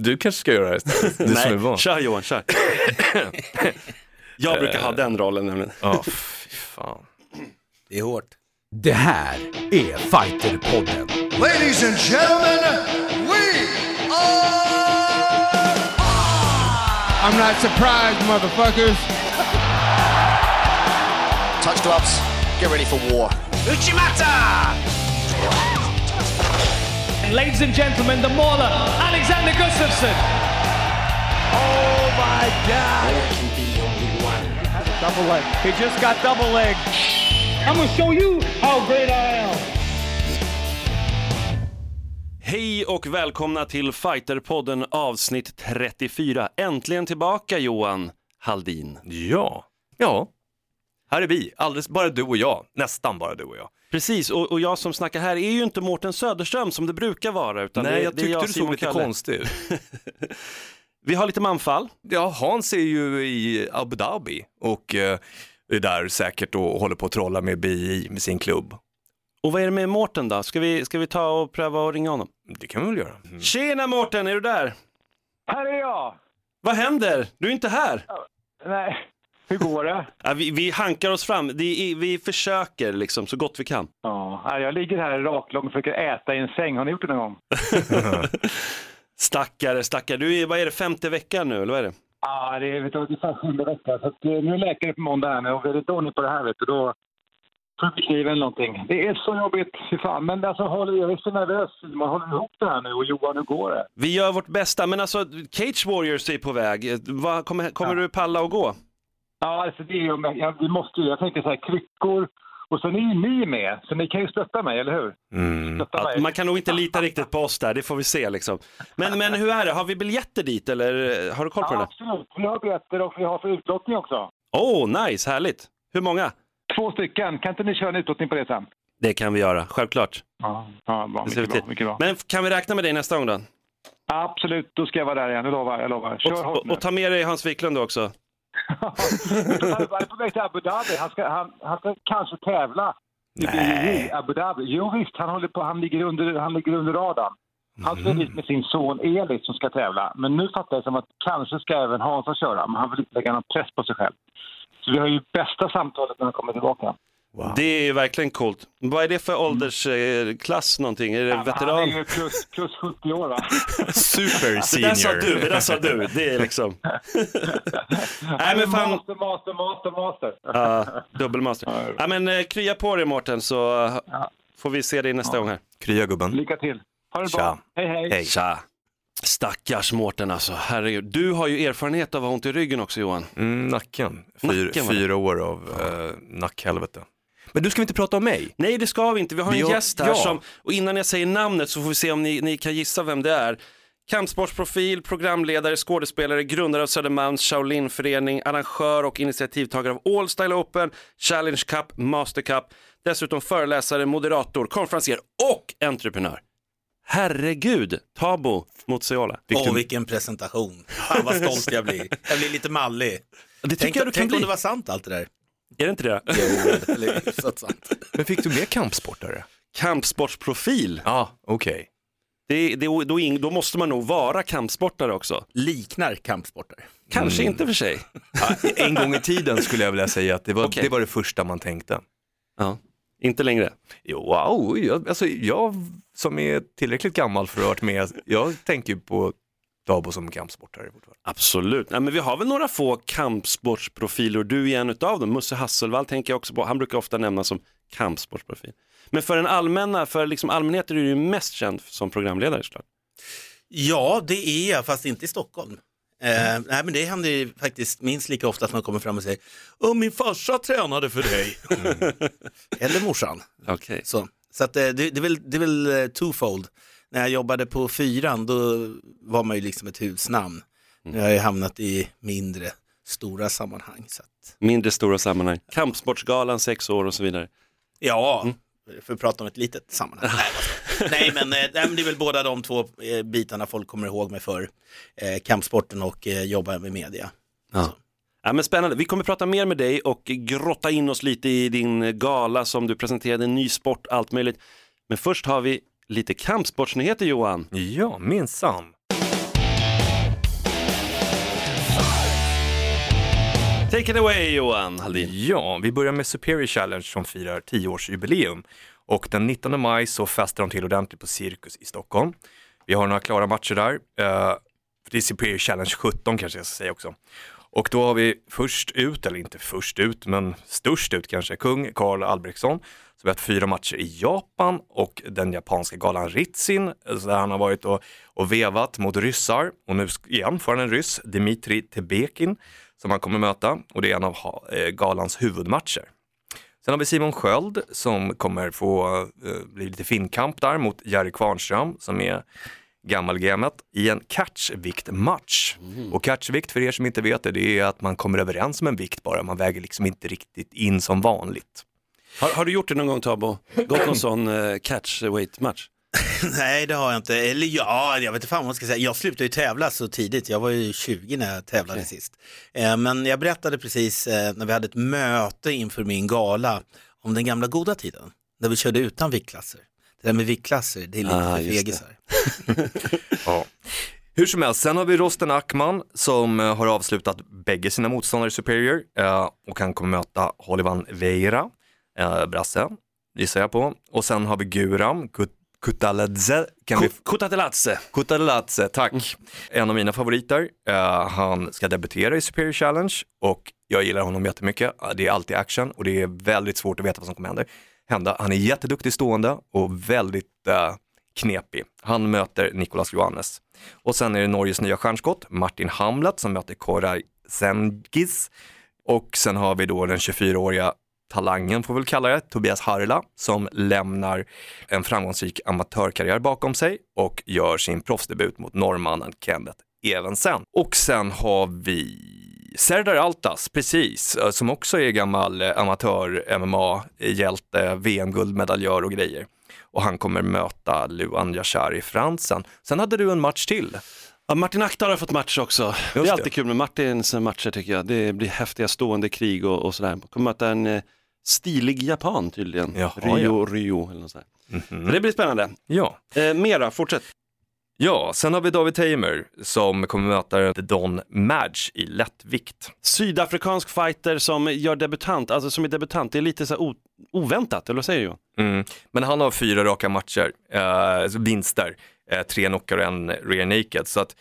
Du kanske ska göra det istället, du som är Nej, van. kör Johan, kör. Jag brukar ha den rollen nämligen. Ja, fy fan. Det är hårt. Det här är Fighterpodden. Ladies and gentlemen, we are I'm not surprised motherfuckers. touch gloves. Get ready for war. Ladies and gentlemen, the mauler, Alexander Gustafsson. Oh my God! Double leg. He just got double leg. I'm gonna show you how great I am. Hej och välkomna till Fighterpodden avsnitt 34. Äntligen tillbaka Johan Haldin. Ja, ja. Här är vi, alldeles bara du och jag, nästan bara du och jag. Precis, och, och jag som snackar här är ju inte Mårten Söderström som det brukar vara. Utan Nej, det, jag det är tyckte du såg lite konstig. Vi har lite manfall. Ja, Hans är ju i Abu Dhabi och eh, är där säkert och håller på att trolla med BI med sin klubb. Och vad är det med Mårten då? Ska vi, ska vi ta och pröva att ringa honom? Det kan vi väl göra. Mm. Tjena Mårten, är du där? Här är jag! Vad händer? Du är inte här. Nej, hur går det? Ja, vi, vi hankar oss fram, är, vi försöker liksom så gott vi kan. Ja, jag ligger här raklång och försöker äta i en säng. Har ni gjort det någon gång? Stackare, stackare. Du är, vad är det, femte veckan nu eller vad är det? Ja, det är vet du, ungefär sjunde veckan. Så att, eh, nu är läkare på måndag här nu och är det ordning på det här vet du, då får vi skriva eller någonting. Det är så jobbigt, fy fan. Men alltså, håller, jag är så nervös. Man håller ihop det här nu och Johan, hur går det? Vi gör vårt bästa, men alltså Cage Warriors är på väg. Vad, kommer kommer du palla och gå? Ja, alltså det är ju, jag, vi måste ju, jag tänkte så här, kryckor och sen är ju ni med, så ni kan ju stötta mig, eller hur? Mm. Mig. man kan nog inte lita riktigt på oss där, det får vi se liksom. Men, men hur är det, har vi biljetter dit eller eh, har du koll på Ja, det? absolut. Vi har biljetter och vi har för utlottning också. Åh, oh, nice, härligt. Hur många? Två stycken. Kan inte ni köra en utlottning på det sen? Det kan vi göra, självklart. Ja, ja bra. Mycket bra, mycket bra. Men kan vi räkna med dig nästa gång då? Absolut, då ska jag vara där igen. Jag lovar. Jag lovar. Kör Och, hårt nu. och ta med dig Hans Wiklund också. Han är på väg till Abu Dhabi. Han ska, han, han ska kanske tävla i. BJJ, Abu Dhabi. Jo visst, han, håller på, han, ligger, under, han ligger under radarn. Han ska Mm. dit med sin son Elis som ska tävla. Men nu fattar jag som att kanske ska även Hansa köra, men han vill inte lägga någon press på sig själv. Så vi har ju bästa samtalet när han kommer tillbaka. Det är ju verkligen coolt. Vad är det för åldersklass någonting? Är det Han är veteran? ju plus, plus 70 år va? Super Det där sa senior. du, det där sa du. Det är liksom... Nej men fan, Master, master, master, master. ja, dubbelmaster. Ja, men eh, krya på dig Mårten så får vi se dig nästa gång här. Krya gubben. Lycka till. Ha det Tja. bra. Hej, hej. Hej. Tja! Stackars Mårten alltså, herregud. Du har ju erfarenhet av att ha ont i ryggen också Johan. Mm, nacken. Fyr, Nacken fyra år av eh, nackhelvete. Men du ska vi inte prata om mig? Nej det ska vi inte, vi har Vi en har- gäst här ja. som, och innan jag säger namnet så får vi se om ni, ni kan gissa vem det är. Kampsportsprofil, programledare, skådespelare, grundare av Södermalms Shaolin-förening, arrangör och initiativtagare av All Style Open, Challenge Cup, Master Cup, dessutom föreläsare, moderator, konferencier och entreprenör. Herregud, Tabo Motsiola. Åh, du- vilken presentation. Fan vad stolt jag blir. Jag blir lite mallig. Det tycker Tänk, jag du kan tänk bli. om det var sant allt det där. Är det inte det? Jo, hyfsat sant. Men fick du med kampsportare? Kampsportsprofil, Ja, okej. det, det, då, då måste man nog vara kampsportare också. Liknar kampsporter. Kanske inte för sig. Ja, en gång i tiden skulle jag vilja säga att det var, Okej. det var det första man tänkte. Ja. Inte längre. Jo, wow, jag, alltså, jag som är tillräckligt gammal för att ha varit med, jag tänker ju på Dabo som kampsportare fortfarande. Absolut. Nej, men vi har väl några få kampsportsprofiler och du är en av dem. Musse Hasselvall tänker jag också på. Han brukar ofta nämnas som kampsportsprofil. Men för den allmänna, för liksom allmänheten är du ju mest känd som programledare såklart. Ja, det är jag, fast inte i Stockholm. Eh, nej, men det händer ju faktiskt minst lika ofta att man kommer fram och säger Åh, min farsa tränade för dig. Eller morsan. Okej. Så, så att, eh, det, det är väl, det är väl eh, twofold. När jag jobbade på fyran då var man ju liksom ett husnamn. Nu har jag ju hamnat i mindre, stora sammanhang. Så att, Mindre stora sammanhang. Kampsportsgalan, sex år och så vidare. ja, för att prata om ett litet sammanhang. nej, men, eh, nej, men det är väl båda de två eh, bitarna folk kommer ihåg mig för. Eh, kampsporten och eh, jobba med media. Ja. Ja, men spännande. Vi kommer prata mer med dig och grotta in oss lite i din gala som du presenterade, ny sport, allt möjligt. Men först har vi lite kampsportsnyheter Johan. Ja, minsann. Take it away Johan Hallin. Ja, vi börjar med Superior Challenge som firar 10-årsjubileum. Och den 19 maj så festar de till ordentligt på Cirkus i Stockholm. Vi har några klara matcher där. Uh, det är Superior Challenge 17 kanske jag ska säga också. Och då har vi först ut, eller inte först ut, men störst ut kanske, kung Karl Albrektsson så vi har haft fyra matcher i Japan och den japanska galan Ritsin, där han har varit och, och vevat mot ryssar. Och nu igen får han en ryss, Dmitri Tebekin, som han kommer möta. Och det är en av eh, galans huvudmatcher. Sen har vi Simon Sköld som kommer få eh, bli lite finkamp där mot Jerry Kvarnström som är gammalgamet i en catchviktmatch. Och catchvikt för er som inte vet det, det är att man kommer överens om en vikt bara, man väger liksom inte riktigt in som vanligt. Har, har du gjort det någon gång Tabo? Gått någon sån uh, catch weight match? Nej, det har jag inte. Eller ja, jag vet inte fan vad man ska säga. Jag slutade ju tävla så tidigt. Jag var ju 20 när jag tävlade sist. Eh, men jag berättade precis eh, när vi hade ett möte inför min gala om den gamla goda tiden. När vi körde utan viktklasser. Det där med viktklasser, det är lite Ah, för fegisar. Ja. Hur som helst, sen har vi Rosten Ackman som eh, har avslutat bägge sina motståndare i Superior eh, och han kommer möta Holivan Veira, eh, brasse, gissar jag på. Och sen har vi Guram Kut- Kutaladze, kan vi. Kutaladze, tack. En av mina favoriter. Eh, han ska debutera i Superior Challenge och jag gillar honom jättemycket. Eh, Det är alltid action och det är väldigt svårt att veta vad som kommer hända. Han är jätteduktig stående och väldigt eh, knepig. Han möter Nicolas Johannes. Och sen är det Norges nya stjärnskott, Martin Hamlet, som möter Koray Zengis. Och sen har vi då den 24-åriga talangen, får vi väl kalla det, Tobias Harla, som lämnar en framgångsrik amatörkarriär bakom sig och gör sin proffsdebut mot norrmannen Kenneth Evensen. Och sen har vi Serdar Altas, precis, eh, som också är gammal eh, amatör-MMA-hjälte, VM-guldmedaljör och grejer. Och han kommer möta Luan Yashari Fransen. Sen hade du en match till. Ja, Martin Aktar har fått match också. det är det. alltid kul med Martins matcher tycker jag. Det blir häftiga stående krig och, och sådär. Man kommer möta en eh, stilig japan tydligen. Jaha, Rio, Rio eller något sånt. Mhm. Så det blir spännande. Ja. Eh, mera, fortsätt. ja, sen har vi David Tamer som kommer möta The Don Madge i lättvikt. Sydafrikansk fighter som gör debutant, alltså som är debutant. Det är lite så oväntat, eller vad säger du Johan? Mm. Men han har fyra raka matcher, eh, vinster, eh, tre knockar och en rear naked. Så att,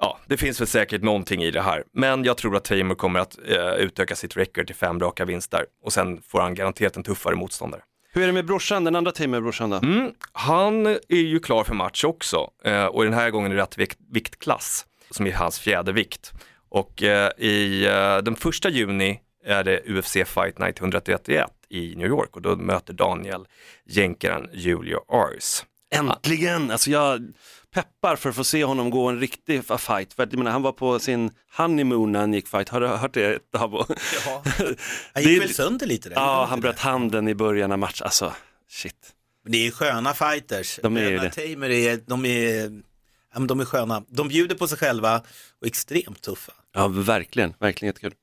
ja, det finns väl säkert någonting i det här. Men jag tror att Tamer kommer att eh, utöka sitt record till fem raka vinster och sen får han garanterat en tuffare motståndare. Hur är det med brorsan, den andra Tamer-brorsan då? Mm, han är ju klar för match också eh, och den här gången det rätt vikt, viktklass som är hans fjärde vikt. Och eh, i eh, den första juni är det UFC Fight Night 131 i New York och då möter Daniel jänkaren Julio Ars. Äntligen! Alltså jag peppar för att få se honom gå en riktig fight. För att, jag menar, han var på sin honeymoon när han gick fight. Har du hört det Dabo? Ja. Det Han gick är- väl sönder lite där? Ja, han bröt handen i början av matchen. Alltså, shit. Det är sköna fighters. De är det. Tamer är, de är, de är sköna. De bjuder på sig själva och är extremt tuffa. Ja, verkligen. Verkligen jättekul.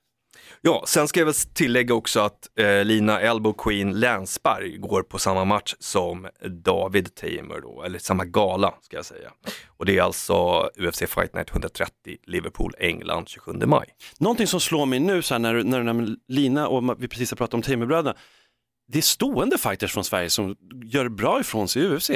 Ja, sen ska jag väl tillägga också att eh, Lina Elbow Queen Länsberg går på samma match som David Tamer då, eller samma gala ska jag säga. Och det är alltså UFC Fight Night 130 Liverpool, England 27 maj. Någonting som slår mig nu så här, när, när, när Lina och vi precis har pratat om Tamerbröderna. Det är stående fighters från Sverige som gör bra ifrån sig i UFC.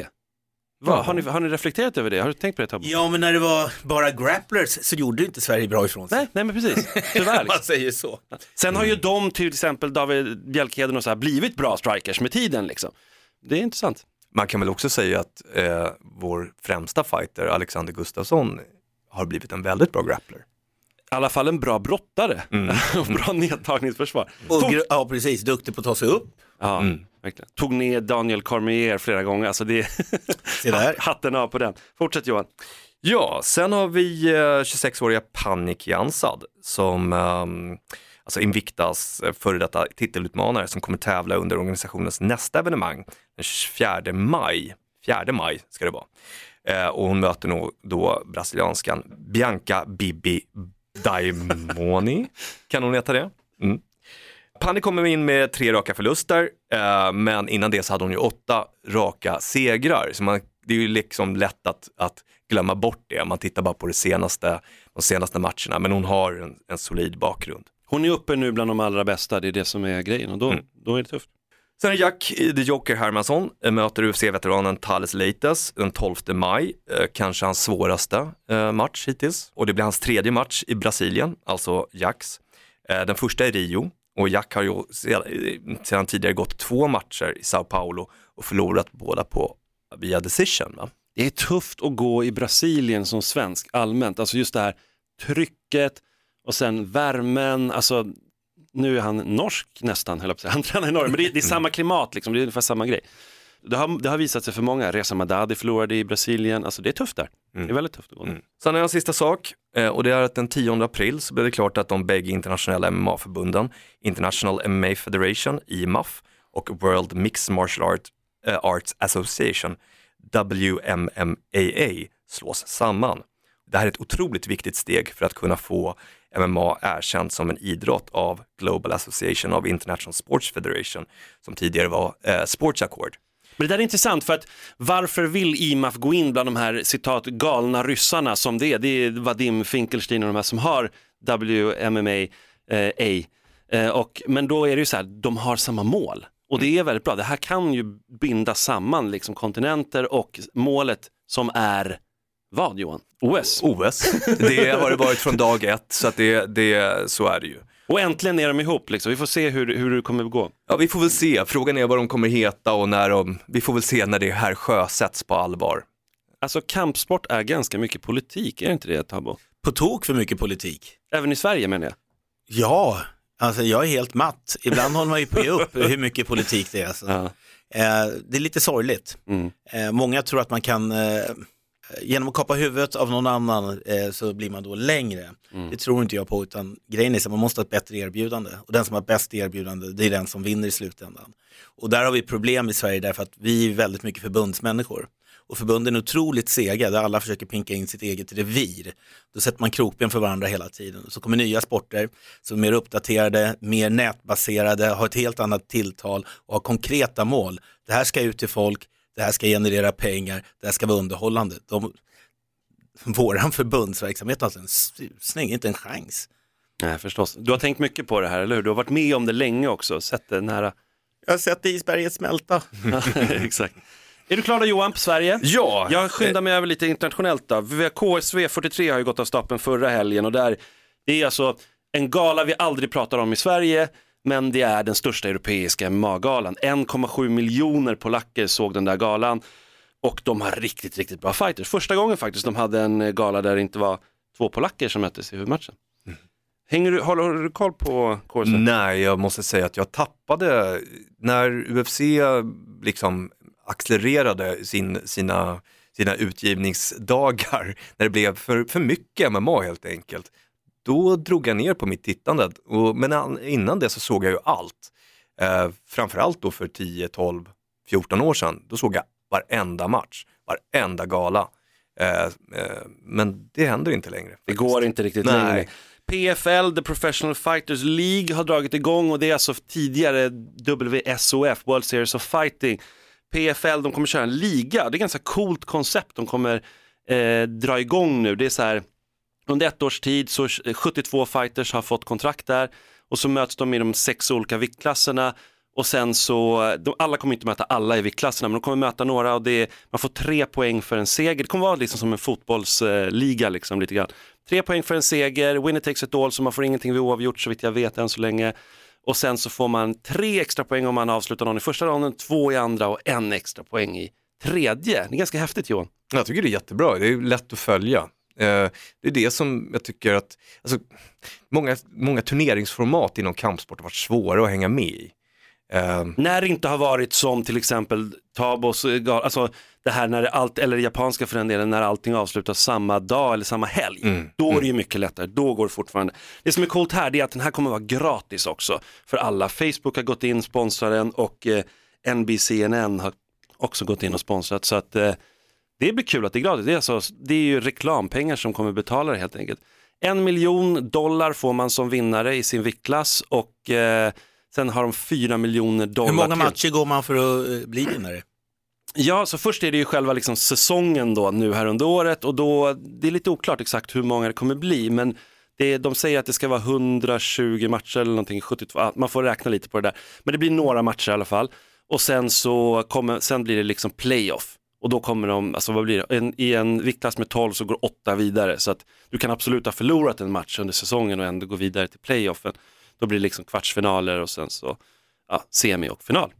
Va, har, ni, har ni reflekterat över det? Har du tänkt på det Tobbe? Ja, men när det var bara grapplers så gjorde inte Sverige bra ifrån sig. Nej, nej men precis. Tyvärr. Man liksom. säger så. Sen har ju de, till exempel David Bjälkheden och så här, blivit bra strikers med tiden. Liksom. Det är intressant. Man kan väl också säga att eh, vår främsta fighter Alexander Gustafsson har blivit en väldigt bra grappler. I alla fall en bra brottare och bra nedtagningsförsvar. Och, ja, precis. Duktig på att ta sig upp. ja, verkligen. Tog ner Daniel Cormier flera gånger. Alltså det där. hatten av på den. Fortsätt Johan. Ja, sen har vi eh, 26-åriga Panik Jansad som ehm, alltså Invictas eh, före detta titelutmanare som kommer tävla under organisationens nästa evenemang den 24 maj. 4 maj ska det vara. Eh, och hon möter nog då brasilianskan Bianca Bibi Daimoni, kan hon heta det? Mm. Pani kommer in med tre raka förluster, eh, men innan det så hade hon ju åtta raka segrar. Så man, det är ju liksom lätt att, att glömma bort det. Man tittar bara på det senaste, de senaste matcherna, men hon har en, en solid bakgrund. Hon är uppe nu bland de allra bästa, det är det som är grejen och då, Mm. då är det tufft. Sen är Jack The Joker Hermansson eh, möter UFC-veteranen Thales Leites den 12 maj, eh, kanske hans svåraste eh, match hittills. Och det blir hans tredje match i Brasilien, alltså Jacks. Eh, Den första i Rio och Jack har ju sedan, tidigare gått två matcher i Sao Paulo och förlorat båda på via decision. Va? Det är tufft att gå i Brasilien som svensk allmänt, alltså just det här trycket och sen värmen, alltså nu är han norsk nästan, höll jag på att säga. han tränar i Norge, men det är, det är samma klimat, liksom. det är ungefär samma grej. Det har, det har visat sig för många, Reza Madadi förlorade i Brasilien, alltså det är tufft där. Det är väldigt tufft att gå. Mm. Sen är det en sista sak Eh, och det är att den 10 april så blev det klart att de bägge internationella MMA-förbunden, International MMA Federation, IMAF och World Mixed Martial Art, eh, Arts Association, WMMAA, slås samman. Det här är ett otroligt viktigt steg för att kunna få MMA erkänt som en idrott av Global Association of International Sports Federation, som tidigare var eh, Sports Accord. Men det där är intressant för att varför vill IMAF gå in bland de här citat galna ryssarna som det är? Det är Vadim Finkelstein och de här som har WMMA. Eh, A. Eh, och, men då är det ju så här, de har samma mål. Och det är väldigt bra. Det här kan ju binda samman liksom kontinenter och målet som är vad Johan? OS. OS, det har det varit från dag ett, så att det, det, så är det ju. Och äntligen är de ihop liksom. Vi får se hur, hur det kommer att gå. Ja, vi får väl se. Frågan är vad de kommer heta och när de, vi får väl se när det här sjösätts på allvar. Alltså kampsport är ganska mycket politik, är det inte det Tabo? På tok för mycket politik. Även i Sverige menar jag. Ja, alltså jag är helt matt. Ibland håller man ju på att ge upp hur mycket politik det är. Alltså. Ja. Eh, det är lite sorgligt. Mm. Eh, många tror att man kan, eh, genom att kapa huvudet av någon annan eh, så blir man då längre. Mm. Det tror inte jag på, utan grejen är att man måste ha ett bättre erbjudande. Och den som har bäst erbjudande, det är den som vinner i slutändan. Och där har vi problem i Sverige därför att vi är väldigt mycket förbundsmänniskor. Och förbunden är otroligt sega, där alla försöker pinka in sitt eget revir. Då sätter man krokben för varandra hela tiden. Så kommer nya sporter som är mer uppdaterade, mer nätbaserade, har ett helt annat tilltal och har konkreta mål. Det här ska ut till folk, det här ska generera pengar, det här ska vara underhållande. De, våran förbundsverksamhet har alltså en susning, inte en chans. Nej, förstås. Du har tänkt mycket på det här, eller hur? Du har varit med om det länge också, sett det nära. Jag har sett isberget smälta. Exakt. Är du klar då Johan på Sverige? Ja, Jag skyndar mig över lite internationellt då. KSV 43 har ju gått av stapeln förra helgen och där, det är alltså en gala vi aldrig pratar om i Sverige, men det är den största europeiska MMA-galan. 1,7 miljoner polacker såg den där galan och de har riktigt, riktigt bra fighters. Första gången faktiskt de hade en eh, gala där det inte var två polacker som möttes i huvudmatchen. Hänger du, håller, håller du koll på KSV? Nej, jag måste säga att jag tappade när UFC liksom accelererade sin, sina, sina utgivningsdagar, när det blev för, för mycket MMA helt enkelt. Då drog jag ner på mitt tittande, och, men an- innan det så såg jag ju allt. Eh, framförallt då för 10, 12, 14 år sedan, då såg jag varenda match, varenda gala. Eh, eh, men det händer inte längre. Det faktiskt. går inte riktigt Nej. längre. PFL, The Professional Fighters League, har dragit igång och det är alltså tidigare WSOF, World Series of Fighting. PFL, de kommer köra en liga, det är ett ganska coolt koncept de kommer eh, dra igång nu. Det är så här, under ett års tid så 72 fighters har fått kontrakt där och så möts de i de sex olika viktklasserna och sen så, de, alla kommer inte möta alla i viktklasserna men de kommer möta några och det är, man får tre poäng för en seger. Det kommer vara liksom som en fotbollsliga liksom lite grann. Tre poäng för en seger, winner takes it all så man får ingenting vid oavgjort så vitt jag vet än så länge. Och sen så får man tre extra poäng om man avslutar någon i första ronden, två i andra och en extra poäng i tredje. Det är ganska häftigt Johan. Jag tycker det är jättebra, det är lätt att följa. Eh, Det är det som jag tycker att, alltså, många, många turneringsformat inom kampsport har varit svåra att hänga med i. Eh, När det inte har varit som till exempel Tabos, eh, alltså det här när allt, eller det japanska för den delen, när allting avslutas samma dag eller samma helg. Då är det ju mycket lättare, då går det fortfarande. Det som är coolt här det är att den här kommer vara gratis också för alla. Facebook har gått in, sponsrar den och eh, NBCNN har också gått in och sponsrat. Så att eh, det blir kul att det är gratis. Det är, alltså, det är ju reklampengar som kommer betala det helt enkelt. En miljon dollar får man som vinnare i sin viktklass och eh, sen har de fyra miljoner dollar Hur många till. matcher går man för att eh, bli vinnare? Ja, så först är det ju själva liksom säsongen då nu här under året och då, det är lite oklart exakt hur många det kommer bli, men Det, de säger att det ska vara 120 matcher eller någonting, 72, ja, man får räkna lite på det där. Men det blir några matcher i alla fall. Och sen så kommer, sen blir det liksom playoff. Och då kommer de, alltså vad blir det, en, i en viktklass med 12 så går åtta vidare. Så att du kan absolut ha förlorat en match under säsongen och ändå gå vidare till playoffen. Då blir det liksom kvartsfinaler och sen så ja, semi och final.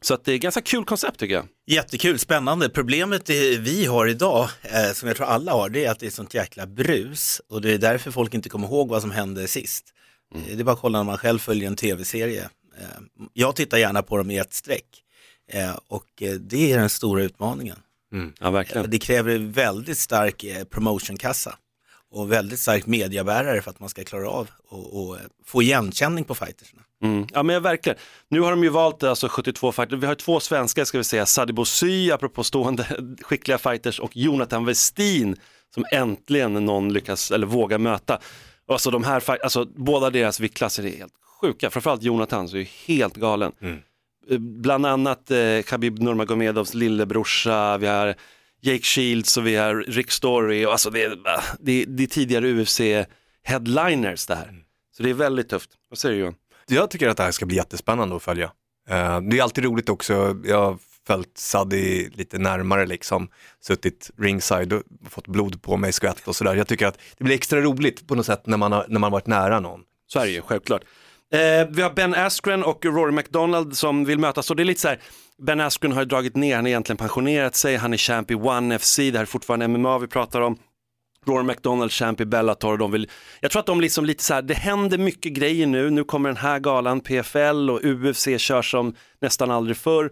Så att det är ganska kul koncept tycker jag. Jättekul, spännande. Problemet vi har idag, eh, som jag tror alla har, det är att det är sånt jäkla brus och det är därför folk inte kommer ihåg vad som hände sist. Mm. Eh, Det är bara att kolla när man själv följer en tv-serie. Eh, jag tittar gärna på dem i ett streck och eh, det är den stora utmaningen. Ja, verkligen. Det kräver väldigt stark eh, promotionkassa och väldigt stark mediabärare för att man ska klara av och, och eh, få igenkänning på fightersna. Mm. Ja men verkligen. Nu har de ju valt alltså 72 fighters. Vi har två svenskar ska vi säga, Sadibou Sy, apropå stående skickliga fighters och Jonathan Westin som äntligen någon lyckas eller vågar möta. Alltså de här, alltså båda deras viktklasser är helt sjuka, framförallt Jonathan så är ju helt galen. Eh, Bland annat eh, Khabib Nurmagomedovs lillebrorsa, vi har Jake Shields och vi har Rick Story och alltså det är, det, det är tidigare UFC headliners det här. Så det är väldigt tufft. Vad säger du Johan? Jag tycker att det här ska bli jättespännande att följa. Eh, det är alltid roligt också, jag har följt Saddi lite närmare liksom, suttit ringside och fått blod på mig, skvätt och sådär. Jag tycker att det blir extra roligt på något sätt när man har, när man varit nära någon. Så är det ju, självklart. Eh, vi har Ben Askren och Rory McDonald som vill mötas och det är lite så här, Ben Askren har ju dragit ner, han har egentligen pensionerat sig, han är champ i One FC, det här är fortfarande MMA vi pratar om. Rory McDonald, champ i Bellator och de vill, jag tror att de liksom lite så här, det händer mycket grejer nu, nu kommer den här galan, PFL och UFC kör som nästan aldrig förr.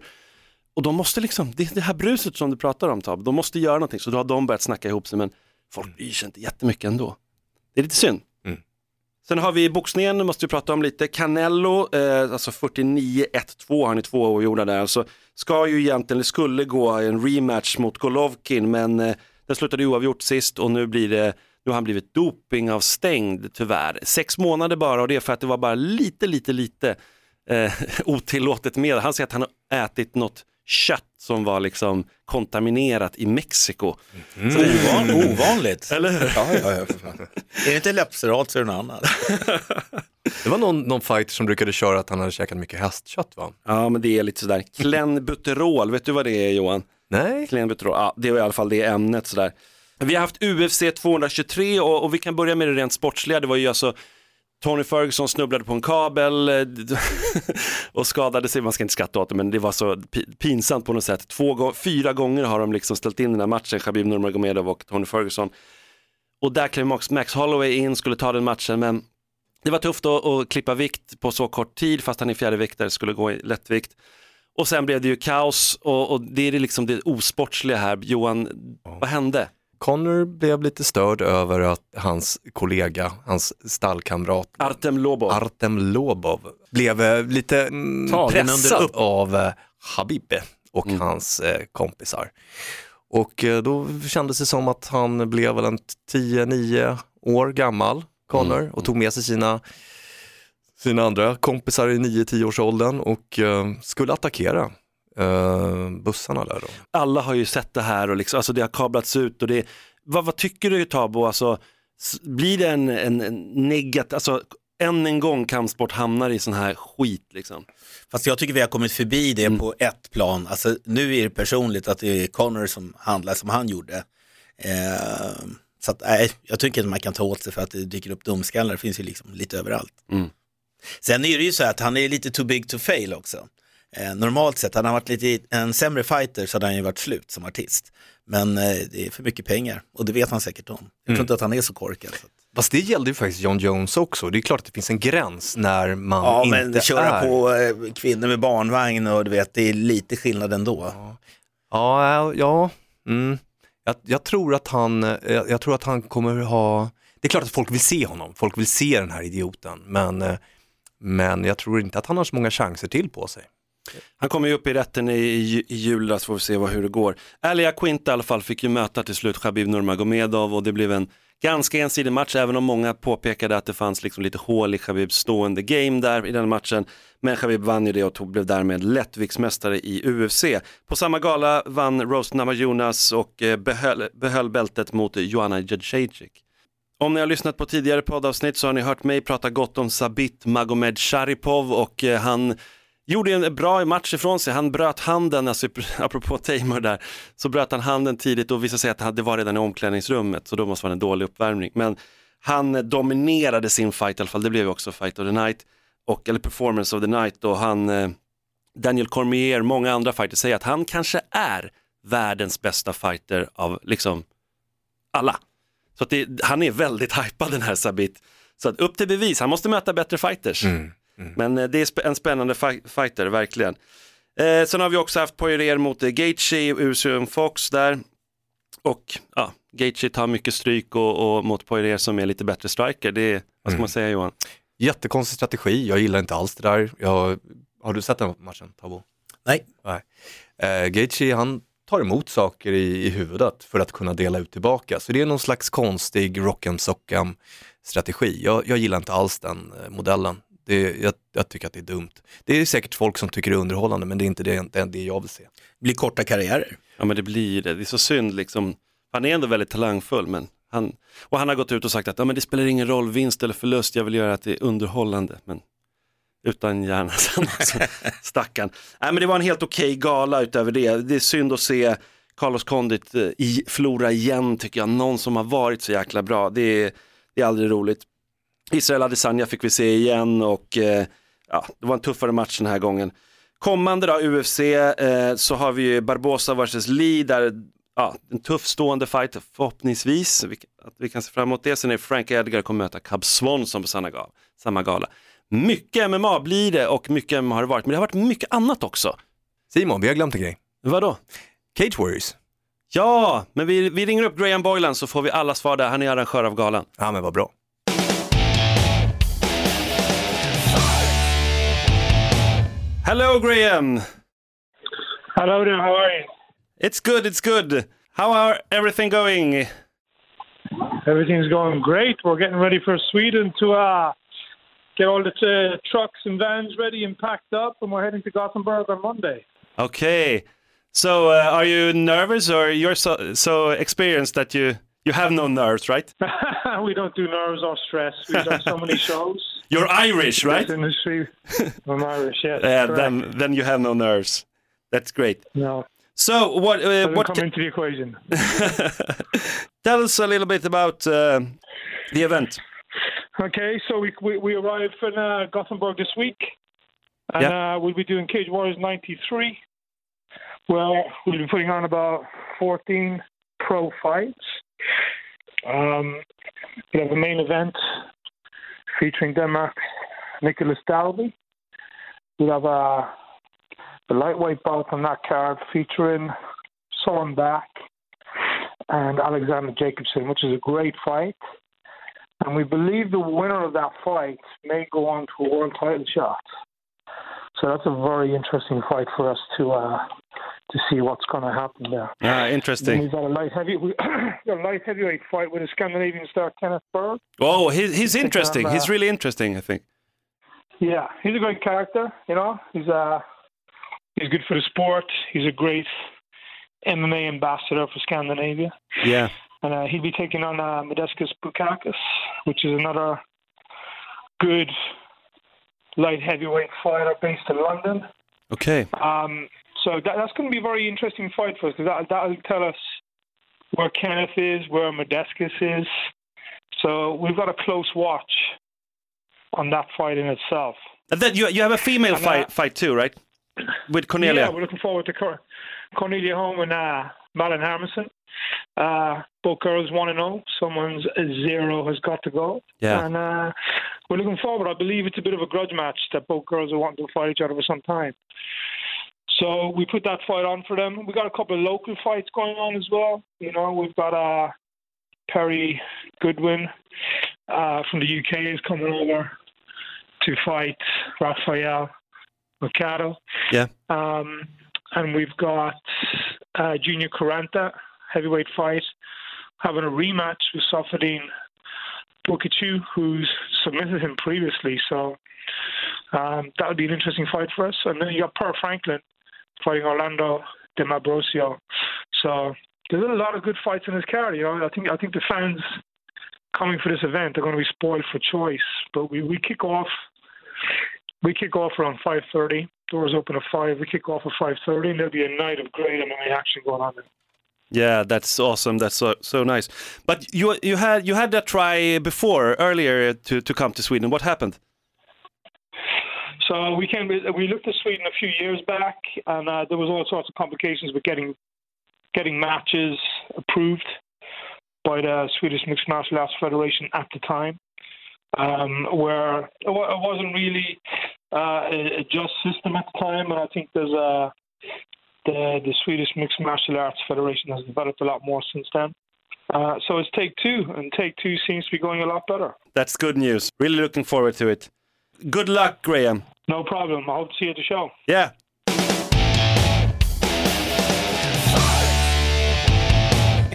Och de måste liksom, det är det här bruset som du pratar om Tab, de måste göra någonting, så då har de börjat snacka ihop sig men folk bryr sig inte jättemycket ändå. Det är lite synd. Sen har vi boxningen, måste vi prata om lite. Canelo, eh, alltså 49-1-2 har ni två oavgjorda där. Alltså, ska ju egentligen, det skulle gå en rematch mot Golovkin men eh, den slutade oavgjort sist och nu blir det nu har han blivit dopingavstängd tyvärr. Sex månader bara och det är för att det var bara lite, lite, lite eh, otillåtet med. Han säger att han har ätit något kött som var liksom kontaminerat i Mexiko. Så det är ovan, ovanligt. Eller hur? Ja, ja, ja, för fan. Är det inte läppserat så är det något annat. Det var någon, någon fighter som brukade köra att han hade käkat mycket hästkött va? Ja, men det är lite sådär. Klenbuterol, vet du vad det är Johan? Nej? Klenbuterol, ja det var i alla fall det ämnet sådär. Vi har haft UFC 223 och, och vi kan börja med det rent sportsliga. Det var ju alltså Tony Ferguson snubblade på en kabel eh, och skadade sig, man ska inte skratta åt det men det var så pi- pinsamt på något sätt. Två, fyra gånger har de liksom ställt in den här matchen, Khabib Nurmagomedov och Tony Ferguson. Och där klev Max, Holloway in, skulle ta den matchen men det var tufft att, att klippa vikt på så kort tid fast han är fjärdeviktare, skulle gå i lättvikt. Och sen blev det ju kaos och, och det är liksom det osportsliga här. Johan, vad hände? Connor blev lite störd över att hans kollega, hans stallkamrat Artem Lobov. Artem Lobov blev eh, lite mm, pressad av eh, Habib och hans eh, kompisar. Och eh, då kändes det som att han blev väl en 10-9 år gammal, Connor, och tog med sig sina, sina andra kompisar i 9-10 års åldern och skulle attackera eh, bussarna där då. alla har ju sett det här och liksom, alltså det har kablats ut och det, vad, vad tycker du Tabo, alltså, blir det en, en, en negativ, alltså än en gång kampsport hamnar i sån här skit liksom. Fast jag tycker vi har kommit förbi det på ett plan. Alltså, nu är det personligt att det är Connor som handlar som han gjorde. Eh, så att, nej, jag tycker att man kan ta åt sig för att det dyker upp dumskallar. Det finns ju liksom lite överallt. Mm. Sen är det ju så att han är lite too big to fail också. Eh, normalt sett, hade han varit lite en sämre fighter så hade han ju varit slut som artist. Men eh, det är för mycket pengar och det vet han säkert om. Jag tror inte att han är så korkad. Så. Fast det gällde ju faktiskt John Jones också. Det är klart att det finns en gräns när man Ja, inte men köra är... på eh, kvinnor med barnvagn och du vet, det är lite skillnad ändå. Ja, ja. Mm. Jag, jag, tror att han, eh, jag, jag tror att han kommer ha, det är klart att folk vill se honom, folk vill se den här idioten, men, eh, men jag tror inte att han har så många chanser till på sig. Han kommer ju upp i rätten i, i, i julas, får vi se vad, hur det går. Alia Quint i alla fall fick ju möta till slut Khabib Nurmagomedov och det blev en ganska ensidig match, även om många påpekade att det fanns liksom lite hål i Khabibs stående game där i den matchen. Men Khabib vann ju det och tog, blev därmed lättviktsmästare i UFC. På samma gala vann Rose Namajunas och eh, behöll, behöll bältet mot Joanna Jędrzejczyk. Om ni har lyssnat på tidigare poddavsnitt så har ni hört mig prata gott om Sabit Magomed Sharipov och eh, han gjorde en bra match ifrån sig. Han bröt handen, alltså, apropå Tamer där, så bröt han handen tidigt och visade sig att det var redan i omklädningsrummet, så då måste det vara en dålig uppvärmning. Men han dominerade sin fight i alla fall, det blev också fight of the night, och, eller performance of the night och han, eh, Daniel Cormier, många andra fighters säger att han kanske är världens bästa fighter av liksom alla. Så att det, han är väldigt hypad den här Sabit. Så att upp till bevis, han måste möta bättre fighters. Mm. Men eh, det är sp- en spännande fi- fighter, verkligen. Eh, sen har vi också haft Poirier mot eh, Gaethje, Usuum Fox där. Och ja, Gaethje tar mycket stryk och, och mot Poirier som är lite bättre striker. Det är, vad ska man säga Johan? Jättekonstig strategi, jag gillar inte alls det där. Jag, har du sett den matchen, Tabo? Nej. Nej. Eh, Gaethje, han tar emot saker i, i huvudet för att kunna dela ut tillbaka. Så det är någon slags konstig rock'em sock'em strategi. Jag, jag gillar inte alls den eh, modellen. Det, jag, jag tycker att det är dumt. Det är säkert folk som tycker det är underhållande men det är inte det, det, är det jag vill se. Det blir korta karriärer. Ja men det blir det, det är så synd liksom. Han är ändå väldigt talangfull men han, och han har gått ut och sagt att ja, men det spelar ingen roll vinst eller förlust, jag vill göra att det är underhållande. Men utan hjärna sen också, stackarn. Nej men det var en helt okej gala utöver det. Det är synd att se Carlos Condit eh, i, förlora igen tycker jag. Någon som har varit så jäkla bra, det är, det är aldrig roligt. Israel Adesanya fick vi se igen och eh, ja, det var en tuffare match den här gången. Kommande då, UFC, eh, så har vi ju Barbosa vs Lee, där ja, en tuff stående fight förhoppningsvis, vi, att vi kan se fram emot det. Sen är Frank Edgar kommer möta Cub Swanson på samma gala. Samma gala. Mycket MMA blir det och mycket MMA har det varit, men det har varit mycket annat också. Simon, vi har glömt en grej. Vadå? Cage Warriors. Ja, men vi, vi ringer upp Graham Boylan så får vi alla svar där. Han är arrangör av galan. Ja men vad bra. Hello Graham! Hello there, how are you? It's good, it's good. How are everything going? Everything's going great. We're getting ready for Sweden to uh, get all the uh, trucks and vans ready and packed up, and we're heading to Gothenburg on Monday. Okay. So uh, are you nervous or you're so, so experienced that you, you have no nerves, right? we don't do nerves or stress. We've done so many shows. You're Irish, right? This industry. I'm Irish, yes. Yeah, correct. then, then you have no nerves. That's great. No, So what, uh, doesn't what come into the equation. tell us a little bit about uh, the event. Okay, so we we, we arrived in uh, Gothenburg this week, and uh, we'll be doing Cage Warriors '93. Well, we'll be putting on about 14 pro fights. Um, we have a main event featuring Denmark, Nicholas Dalby. We'll have a the lightweight bout on that card featuring Soren Back and Alexander Jacobson, which is a great fight. And we believe the winner of that fight may go on to a world title shot. So that's a very interesting fight for us to uh, to see what's going to happen there. Ah, interesting. got a light heavy, a light heavyweight fight with a Scandinavian star, Kenneth Berg. Oh, he's, he's interesting. He's uh, really interesting, I think. Yeah, he's a great character. You know, he's uh he's good for the sport. He's a great MMA ambassador for Scandinavia. Yeah. and uh, he'll be taking on uh, Modestus Bukakis, which is another good light heavyweight fighter based in London. Okay. Um, so that, that's going to be a very interesting fight for us because that, that'll tell us where Kenneth is, where Modestus is. So we've got a close watch on that fight in itself. And then you, you have a female And, uh, fight, fight too, right? With Cornelia. Yeah, we're looking forward to Cor- Cornelia Home and uh, Malin Harmison. Uh, both girls one and zero. Someone's zero has got to go. Yeah. And uh, we're looking forward. I believe it's a bit of a grudge match that both girls are wanting to fight each other for some time. So we put that fight on for them. We got a couple of local fights going on as well. You know, we've got uh, Perry Goodwin uh, from the UK is coming over to fight Rafael Mercado. Yeah. Um, and we've got uh, Junior Caranta, heavyweight fight, having a rematch with Safadine Bukichu, who's submitted him previously. So um, that would be an interesting fight for us. And then you got Per Franklin fighting Orlando De Mabrosio. So there's a lot of good fights in this card. You know, I think I think the fans coming for this event are going to be spoiled for choice. But we, we kick off we kick off around 5.30. Doors open at 5. We kick off at 5.30 and there'll be a night of great MMA action going on there. Yeah, that's awesome. That's so so nice. But you you had you had that try before earlier to to come to Sweden. What happened? So we came. We looked at Sweden a few years back, and uh, there was all sorts of complications with getting getting matches approved by the Swedish Mixed Martial Arts Federation at the time, um, where it wa- it wasn't really uh, a a just system at the time, and I think there's a the the Swedish Mixed Martial Arts Federation has developed a lot more since then. Uh, so it's take two, and take two seems to be going a lot better. That's good news. Really looking forward to it. Good luck, Graham. No problem. I hope to see you at the show. Yeah.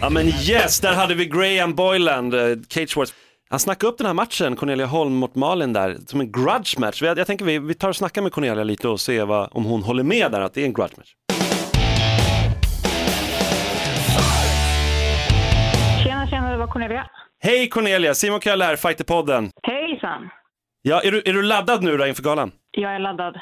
Ja men yes, där hade vi Graham Boyland, eh, Cage Wars. Han snackade upp den här matchen, Cornelia Holm mot Malin där, som en grudge match. Jag, jag tänker vi, vi tar och snackar med Cornelia lite och ser vad, om hon håller med där att det är en grudge match. Tjena, tjena, det var Cornelia. Hej Cornelia, Simon Köll här, Fighterpodden. Hejsan! Ja, är du, är du laddad nu då inför galan? Jag är laddad.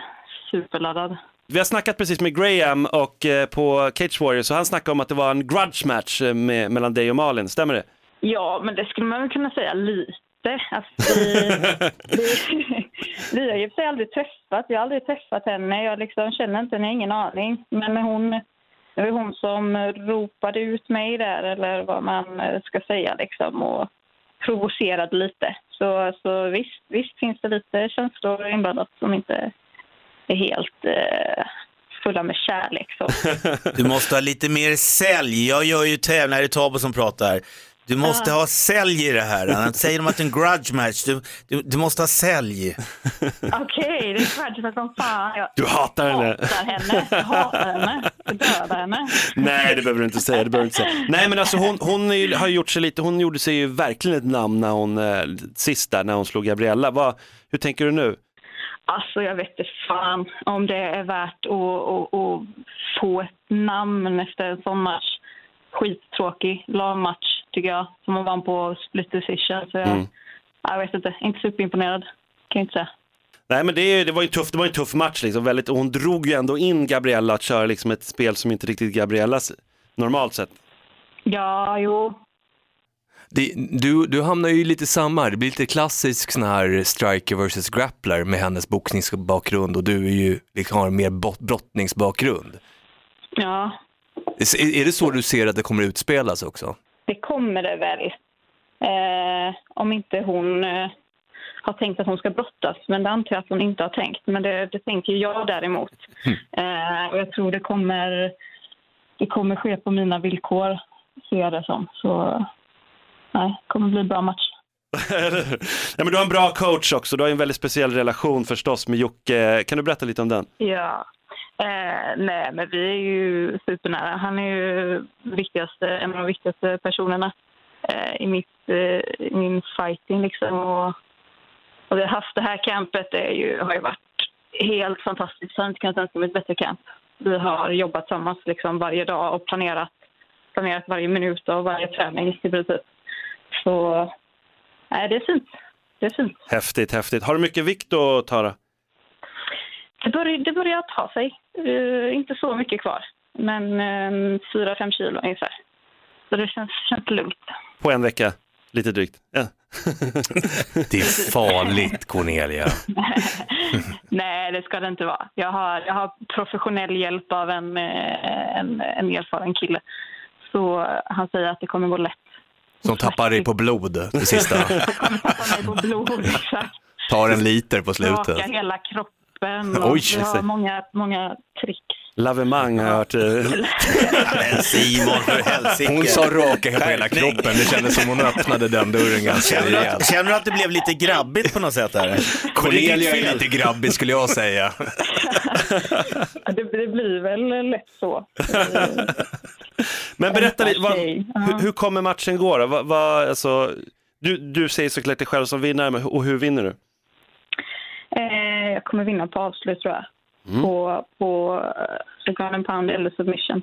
Superladdad. Vi har snackat precis med Graham och eh, på Cage Warriors och han snackade om att det var en grudge match eh, med, mellan dig och Malin, stämmer det? Ja, men det skulle man väl kunna säga lite. Alltså, vi, vi, vi har ju för sig aldrig träffat. Jag har aldrig träffat henne. Jag liksom känner inte henne, ingen aning. Men hon, det var hon som ropade ut mig där, eller vad man eh, ska säga, liksom, och provocerade lite. Så, så visst, visst finns det lite känslor inblandat som inte är helt eh, fulla med kärlek. Så. Du måste ha lite mer sälj. Jag gör ju tävlingar, det är Tabo som pratar. Du måste ha sälj i det här. Annars säger de att det är en grudge match. Du, du, du måste ha sälj. Okej, det är grudge som fan. Jag Du hatar henne. hatar henne. Jag hatar henne. Jag dödar henne. Nej, det behöver du inte säga. Det behöver du inte säga. Nej, men alltså hon, hon ju, har gjort sig lite, hon gjorde sig ju verkligen ett namn när hon, eh, sist där, när hon slog Gabriella. Vad, hur tänker du nu? Alltså jag vet inte fan om det är värt att, att, att få ett namn efter en sån match. Skittråkig lagmatch tycker jag, som hon vann på split decision. Så jag, Mm. jag vet inte, inte superimponerad kan jag inte säga. Nej, men det, det var ju en tuff, det var en tuff match liksom. Väldigt, och hon drog ju ändå in Gabriella att köra liksom ett spel som inte riktigt Gabriellas normalt sett. Ja, jo. Det, du, du hamnar ju lite samma. Det blir lite klassisk sån här striker versus grappler med hennes boxningsbakgrund och du är ju, liksom, har en mer bot- brottningsbakgrund. Ja, Är, är det så du ser att det kommer utspelas också? Det kommer det väl. Eh, om inte hon eh, har tänkt att hon ska brottas, men det antar jag att hon inte har tänkt. Men det, det tänker jag däremot. Eh, och jag tror det kommer, det kommer ske på mina villkor, ser jag det som. Så nej, det kommer bli en bra match. ja, men du har en bra coach också, du har en väldigt speciell relation förstås med Jocke. Kan du berätta lite om den? Ja. Eh, nej, men vi är ju supernära. Han är ju viktigaste, en av de viktigaste personerna eh, i, mitt, eh, min fighting. Liksom. Och, och vi har haft det här campet, det är ju, har ju varit helt fantastiskt. Jag har inte kunnat önska mig ett bättre camp. Vi har jobbat tillsammans liksom varje dag och planerat, planerat varje minut av varje träning i princip. Så nej, det är fint. Det är fint. Häftigt, häftigt. Har du mycket vikt då, Tara? Det börjar, det börjar ta sig. Eh, inte så mycket kvar, men uh, 4-5 kilo ungefär. Så det känns, känns lugnt. På en vecka, lite drygt. Ja. Det är farligt Cornelia. Nej, det ska det inte vara. Jag har, jag har professionell hjälp av en, eh, en, en erfaren kille. Så eh, han säger att det kommer gå lätt. Som tappar dig på blod det sista. kommer tappa mig på blod, exakt. Tar en liter på slutet. Raka hela kroppen. Och Oj, vi har många, många tricks. Lavemang har jag hört. eh, Men Simon, för helsike. Hon sa raka på hela Skärpning. kroppen. Det kändes som hon öppnade den dörren ganska rejält. att, känner du att det blev lite grabbigt på något sätt? Här? Cornelia är lite grabbig skulle jag säga. Det, det blir väl lätt så. Men berätta lite, vad, hur, hur kommer matchen gå då? Vad, vad, alltså, du, du säger såklart dig själv som vinnare, men, och hur vinner du? Eh, jag kommer vinna på avslut tror jag. På, på eh, så ground and pound eller submission.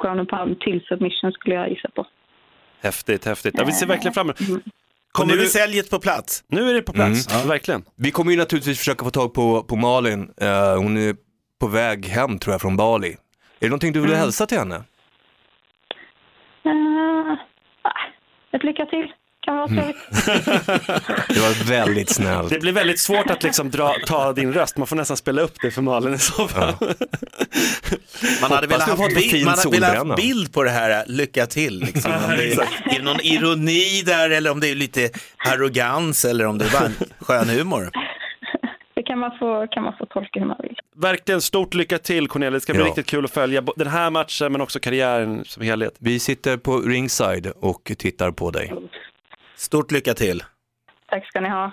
Ground and pound till submission skulle jag gissa på. Häftigt, häftigt. Ja, vi ser verkligen fram emot Mm. Och nu Kommer är du... säljet på plats. Nu är det på plats, verkligen. Vi kommer ju naturligtvis försöka få tag på, på Malin. Eh, hon är på väg hem tror jag från Bali. Är det någonting du vill hälsa till henne? Eh, ett lycka till. Kan vara trevligt. Det var väldigt snällt. Det blir väldigt svårt att liksom dra, ta din röst, man får nästan spela upp det för Malin i så fall. Man hade velat ha bild, man hade velat bild på det här, lycka till. Liksom. Om det är, är det någon ironi där eller om det är lite arrogans eller om det är bara en skön humor. Det kan man, få, kan man få tolka hur man vill. Verkligen stort lycka till Cornelia, det ska bli Ja. riktigt kul att följa den här matchen men också karriären som helhet. Vi sitter på ringside och tittar på dig. Stort lycka till. Tack ska ni ha.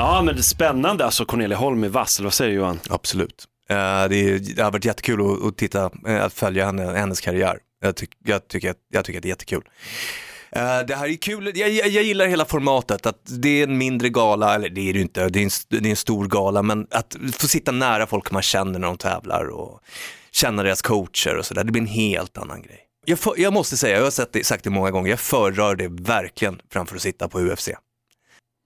Ja men det är spännande alltså, Cornelia Holm är vass, eller vad säger du Johan? Absolut. Eh, det, är, det har varit jättekul att, att titta, eh, att följa henne, hennes karriär. Jag, tyck, jag, tycker, att- jag tycker att det är jättekul. Eh, det här är kul, jag, jag, jag gillar hela formatet, att det är en mindre gala, eller det är det ju inte, det är, en, det är en stor gala, men att få sitta nära folk man känner när de tävlar och känna deras coacher och sådär, det blir en helt annan grej. Jag, för, jag måste säga, jag har det, sagt det många gånger, jag föredrar det verkligen framför att sitta på UFC.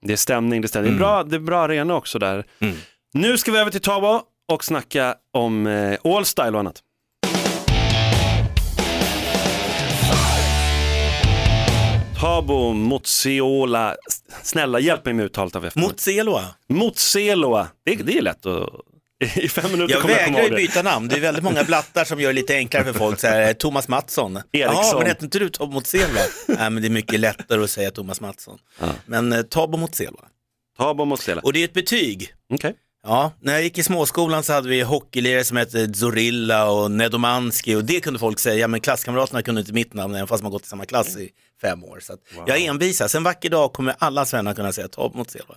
Det är stämning, det är stämning. Det, är bra, det är bra arena också där. Mm. Nu ska vi över till Tabo och snacka om eh, All Style och annat. Tabo Moziola, snälla hjälp mig med uttalet av efternamnet. Motseloa. Mozieloa, det, det är lätt att... I fem minuter Jag kommer jag komma vägrar byta namn. Det är väldigt många blattar som gör det lite enklare för folk. Så här, Thomas Mattsson. Eriksson. Ja, men hette inte du Tobbe Motseloa? Nej, men det är mycket lättare att säga Thomas Mattsson. Men eh, Tobbe Motseloa. Tabo. Och det är ett betyg. Okej. Ja, när jag gick i småskolan så hade vi hockeylirare som hette Zorilla och Nedomanski och det kunde folk säga, men klasskamraterna kunde inte mitt namn även fast man gått i samma klass i fem år. Så att jag envisas. En vacker dag kommer alla svennar kunna säga Tobbe Motseloa.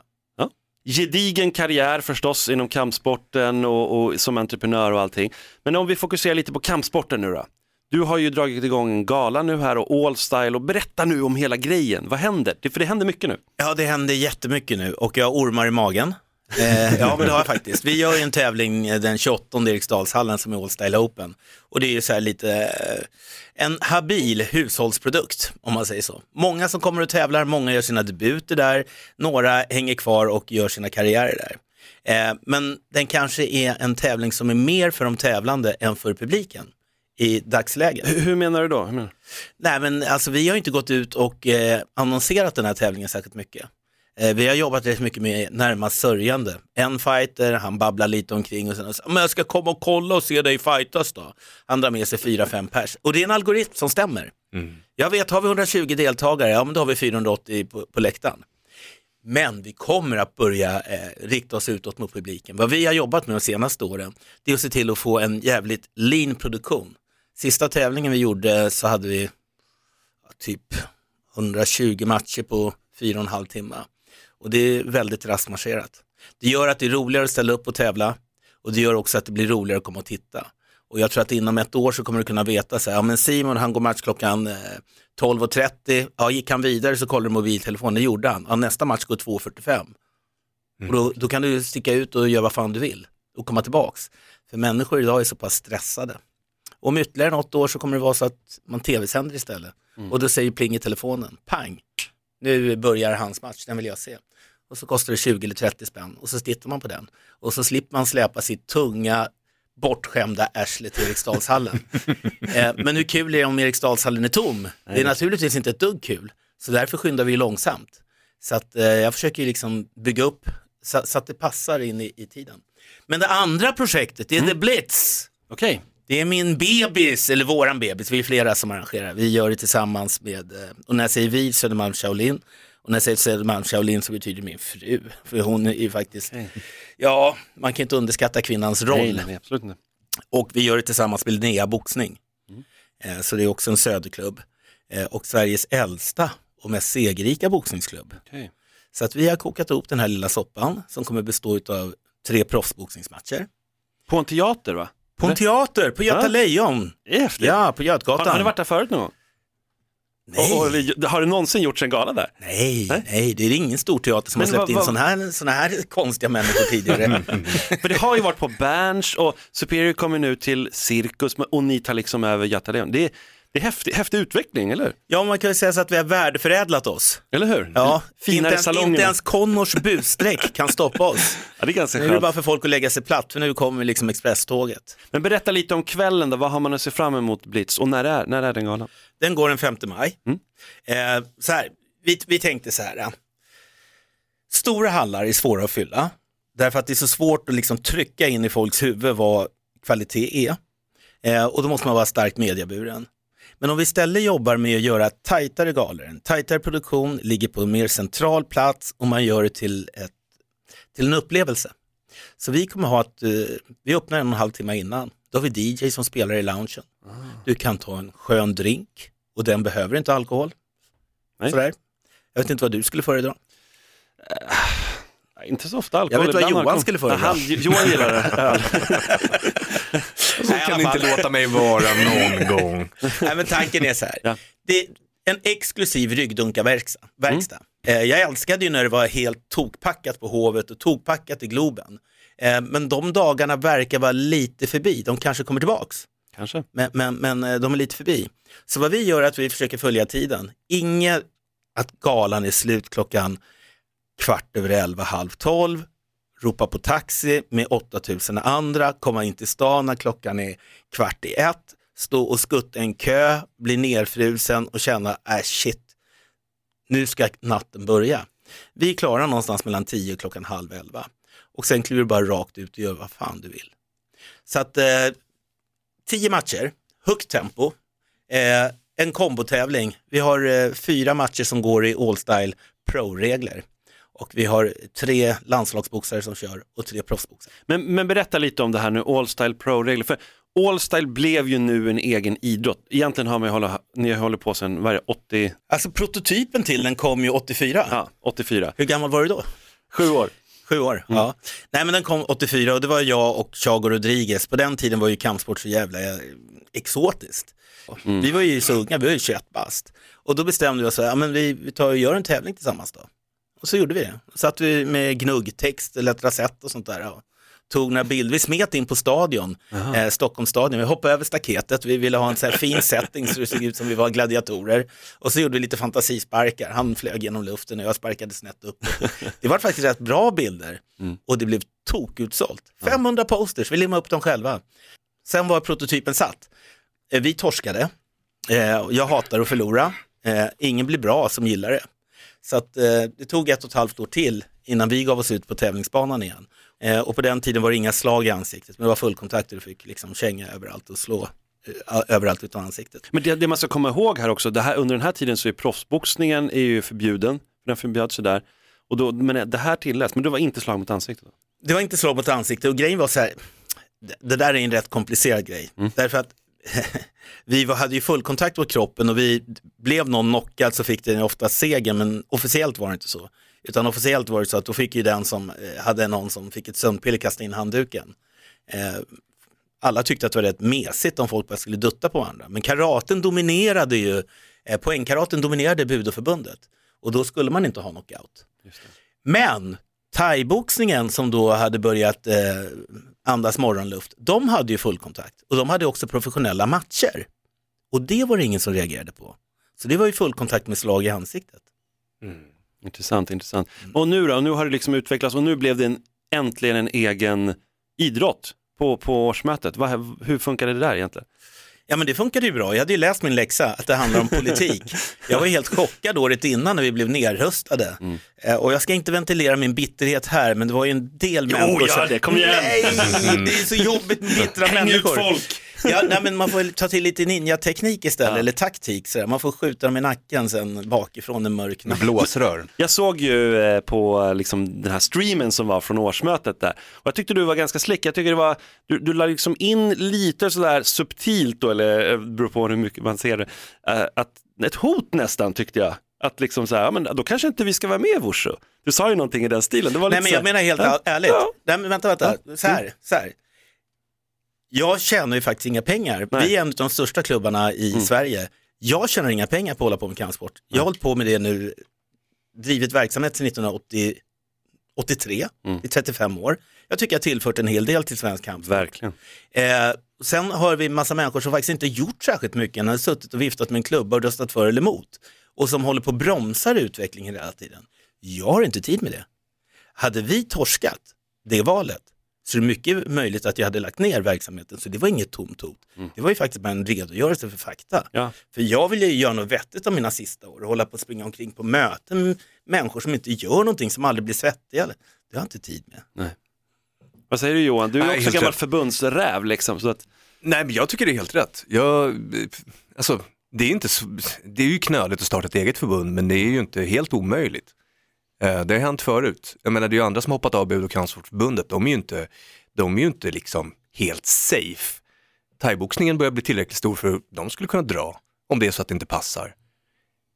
Gedigen karriär förstås inom kampsporten och, och som entreprenör och allting. Men om vi fokuserar lite på kampsporten nu då. Du har ju dragit igång en gala nu här och All Style och berätta nu om hela grejen. Vad händer? Det, för det händer mycket nu. Ja, det händer jättemycket nu och jag har ormar i magen. Eh, ja, men det har jag faktiskt. Vi gör ju en tävling eh, den 28 i Eriksdalshallen som är All Style Open. Och det är ju så här lite eh, en habil hushållsprodukt, om man säger så. Många som kommer och tävlar, många gör sina debuter där, några hänger kvar och gör sina karriärer där. Eh, men den kanske är en tävling som är mer för de tävlande än för publiken i dagsläget. Hur, hur menar du då? Menar du? Nej men alltså vi har inte gått ut och eh, annonserat den här tävlingen särskilt mycket. Eh, vi har jobbat rätt mycket med närmast sörjande. En fighter, han babblar lite omkring och sen men jag ska komma och kolla och se dig fightas då. Han drar med sig fyra, fem pers. Och det är en algoritm som stämmer. Jag vet, har vi 120 deltagare, ja men då har vi 480 på, på läktaren. Men vi kommer att börja eh, rikta oss utåt mot publiken. Vad vi har jobbat med de senaste åren, det är att se till att få en jävligt lean produktion. Sista tävlingen vi gjorde så hade vi ja, typ 120 matcher på fyra och en halv timme. Och det är väldigt rastmarscherat. Det gör att det är roligare att ställa upp och tävla och det gör också att det blir roligare att komma och titta. Och jag tror att inom ett år så kommer du kunna veta så här, ja men Simon han går match klockan eh, 12.30, ja gick han vidare så kollar du mobiltelefonen, det gjorde han. Ja, nästa match går 2.45. Och då, då kan du sticka ut och göra vad fan du vill och komma tillbaks. För människor idag är så pass stressade. Och om ytterligare något år så kommer det vara så att man tv-sänder istället. Och då säger pling i telefonen, pang, nu börjar hans match, den vill jag se. Och så kostar det 20 eller 30 spänn och så tittar man på den. Och så slipper man släpa sitt tunga, bortskämda arsle till Eriksdalshallen. eh, men hur kul är det om Eriksdalshallen är tom? Det är naturligtvis inte ett dugg kul. Så därför skyndar vi långsamt. Så att, eh, jag försöker liksom bygga upp så, så att det passar in i, i tiden. Men det andra projektet, det är The Blitz. Okej. Det är min bebis, eller våran bebis, vi är flera som arrangerar. Vi gör det tillsammans med, eh, och när jag säger vi, Södermalm Shaolin. Och när jag säger Södermalm Shaolin så betyder det min fru. För hon är ju faktiskt, ja, man kan inte underskatta kvinnans roll. Nej, nej, absolut inte. Och vi gör det tillsammans med Linnea Boxning. Eh, så det är också en söderklubb. Eh, och Sveriges äldsta och mest segerrika boxningsklubb. Okej. Så att vi har kokat ihop den här lilla soppan som kommer bestå av tre proffsboxningsmatcher. På en teater va? På en teater, på Göta Ja. Lejon. Häftigt. Ja, på Har, Götgatan. har du varit där förut någon gång? Nej. Och, och, har det någonsin gjorts en gala där? Nej, Nej? nej, det är ingen stor teater som Men har släppt vad- in vad- sådana här, såna här konstiga människor tidigare. För det har ju varit på Berns och Superior kommer nu till Cirkus och ni tar liksom över Göta Lejon. Det är, det är häftig, häftig utveckling, eller? Ja, man kan ju säga så att vi har värdeförädlat oss. Eller hur? Ja, Finare inte, ens, inte ens Connors busstreck kan stoppa oss. Ja, det är ganska Nu är det skönt. bara för folk att lägga sig platt, för nu kommer liksom expresståget. Men berätta lite om kvällen då, vad har man att se fram emot Blitz och när är, när är den galan? Den går den 5 maj. Mm. Eh, så här, vi, vi tänkte så här. Stora hallar är svåra att fylla, därför att det är så svårt att liksom trycka in i folks huvud vad kvalitet är. Eh, och då måste man vara starkt medieburen. Men om vi istället jobbar med att göra tajtare galor, en tajtare produktion, ligger på en mer central plats och man gör det till, ett, till en upplevelse. Så vi kommer ha att, eh, vi öppnar en och en halv timme innan, då har vi DJ som spelar i loungen. Du kan ta en skön drink och den behöver inte alkohol. Nej. Sådär. Jag vet inte vad du skulle föredra. Inte så ofta alkohol. Jag vet vad ibland Johan alkohol. skulle föredra. Han- Johan gillar det. öl. Så kan ni inte låta mig vara någon gång. Nej, men tanken är så här. Ja. Det är en exklusiv ryggdunkarverkstad. Verkstad. Mm. Eh, Jag älskade ju när det var helt tokpackat på Hovet och tokpackat i Globen. Eh, Men de dagarna verkar vara lite förbi. De kanske kommer tillbaks. Kanske. Men, men, men eh, de är lite förbi. Så vad vi gör är att vi försöker följa tiden. Inget att galan är slut klockan kvart över elva, halv tolv, ropa på taxi med 8000 andra, komma in till stan när klockan är kvart i ett, stå och skutta en kö, bli nerfrusen och känna, äh shit, nu ska natten börja. Vi är klara någonstans mellan 10 och klockan halv elva och sen kliver du bara rakt ut och gör vad fan du vill. Så att eh, tio matcher, högt tempo, eh, en kombotävling. Vi har eh, fyra matcher som går i all-style pro-regler. Och vi har tre landslagsboxare som kör och tre proffsboxare. Men, men berätta lite om det här nu, All Style Pro-regler. För All Style blev ju nu en egen idrott. Egentligen har man hålla, ni håller på sedan, vad är det, 80, Alltså prototypen till den kom ju 84. ja, 84, Hur gammal var du då? sju år. Sju år. Ja. Nej men den kom 84 och det var jag och Chago Rodriguez. På den tiden var ju kampsport så jävla eh, exotiskt. Vi var ju så unga, vi var ju 21 bast. Och då bestämde vi oss, ja, men vi, vi tar och gör en tävling tillsammans då. Och så gjorde vi det. Satt vi med gnuggtext, lettrasett och sånt där. Och tog några bilder, vi smet in på stadion, eh, Stockholmsstadion, vi hoppade över staketet, vi ville ha en så fin setting så det såg ut som vi var gladiatorer. Och så gjorde vi lite fantasisparkar, han flög genom luften och jag sparkade snett upp. Det var faktiskt rätt bra bilder och det blev tokutsålt. 500 posters, vi limmade upp dem själva. Sen var prototypen satt. Eh, Vi torskade, Eh, jag hatar att förlora, Eh, ingen blir bra som gillar det. Så att, eh, det tog ett och ett halvt år till innan vi gav oss ut på tävlingsbanan igen. Eh, och på den tiden var det inga slag i ansiktet, men det var fullkontakt och du fick liksom känga överallt och slå eh, överallt utan ansiktet. Men det, det man ska komma ihåg här också, här, under den här tiden så är proffsboxningen är ju förbjuden, för den förbjöds ju där. Och då, men det här tilläts, men det var inte slag mot ansiktet. Då. Det var inte slag mot ansiktet och grejen var så här, det- där är en rätt komplicerad grej. Därför att vi var, hade ju fullkontakt mot kroppen och vi blev någon knockad så fick den ofta seger men officiellt var det inte så. Utan officiellt var det så att då fick ju den som eh, hade någon som fick ett sömnpiller kasta in handduken. Eh, alla tyckte att det var rätt mesigt om folk bara skulle dutta på varandra. Men karaten dominerade ju, eh, poängkaraten dominerade budoförbundet. Och då skulle man inte ha knockout. Men thaiboxningen som då hade börjat eh, andas morgonluft, de hade ju fullkontakt och de hade också professionella matcher. Och det var det ingen som reagerade på. Så det var ju fullkontakt med slag i ansiktet. Mm. Intressant, intressant. Och nu då, nu har det liksom utvecklats och nu blev det en, äntligen en egen idrott på, på årsmötet. Va, hur funkade det där egentligen? Ja men det funkade ju bra, jag hade ju läst min läxa att det handlar om politik. Jag var helt chockad året innan när vi blev nerröstade. Eh, och jag ska inte ventilera min bitterhet här men det var ju en del människor gör det, kom igen. Nej, det är så jobbigt med bittra Häng ut människor. folk. Ja, nej, men man får ta till lite ninja-teknik istället, Ja. eller taktik. Sådär. Man får skjuta dem i nacken sen bakifrån en mörk natt. Blåsrör. Jag såg ju eh, på liksom, den här streamen som var från årsmötet där och jag tyckte du var ganska slick. Jag tycker det var, du, du la liksom in lite sådär subtilt då, eller eh, beror på hur mycket man ser det, eh, att, ett hot nästan tyckte jag. Att liksom så här, ja, men då kanske inte vi ska vara med i Wushu. Du sa ju någonting i den stilen. Det var Nej lite men så jag menar helt Ja. ärligt. Ja. Nej, men vänta, vänta. Så här, så här. Jag tjänar ju faktiskt inga pengar. Nej. Vi är en av de största klubbarna i Sverige. Jag tjänar inga pengar på att hålla på med kampsport. Jag har hållit på med det nu, drivit verksamhet sedan 1983, Mm. i 35 år. Jag tycker jag har tillfört en hel del till svensk kampsport. Verkligen. Eh, sen har vi massa människor som faktiskt inte gjort särskilt mycket, än har suttit och viftat med en klubba och röstat för eller emot. Och som håller på och bromsar utvecklingen hela tiden. Jag har inte tid med det. Hade vi torskat det valet så är det mycket möjligt att jag hade lagt ner verksamheten. Så det var inget tomt hot. Det var ju faktiskt bara en redogörelse för fakta. Ja. För jag vill ju göra något vettigt av mina sista år och hålla på och springa omkring på möten med människor som inte gör någonting, som aldrig blir svettiga. Det har jag inte tid med. Vad säger du Johan? Du är Nej, också gammal rätt. förbundsräv liksom. Så att, Nej, men jag tycker det är helt rätt. Jag, alltså, det, är inte så, det är ju knöligt att starta ett eget förbund, men det är ju inte helt omöjligt. Eh, Det har hänt förut. Jag menar, det är ju andra som har hoppat av Bud och kampsportförbundet. De är ju inte, de är ju inte liksom helt safe. Thaiboxningen börjar bli tillräckligt stor för att de skulle kunna dra om det är så att det inte passar.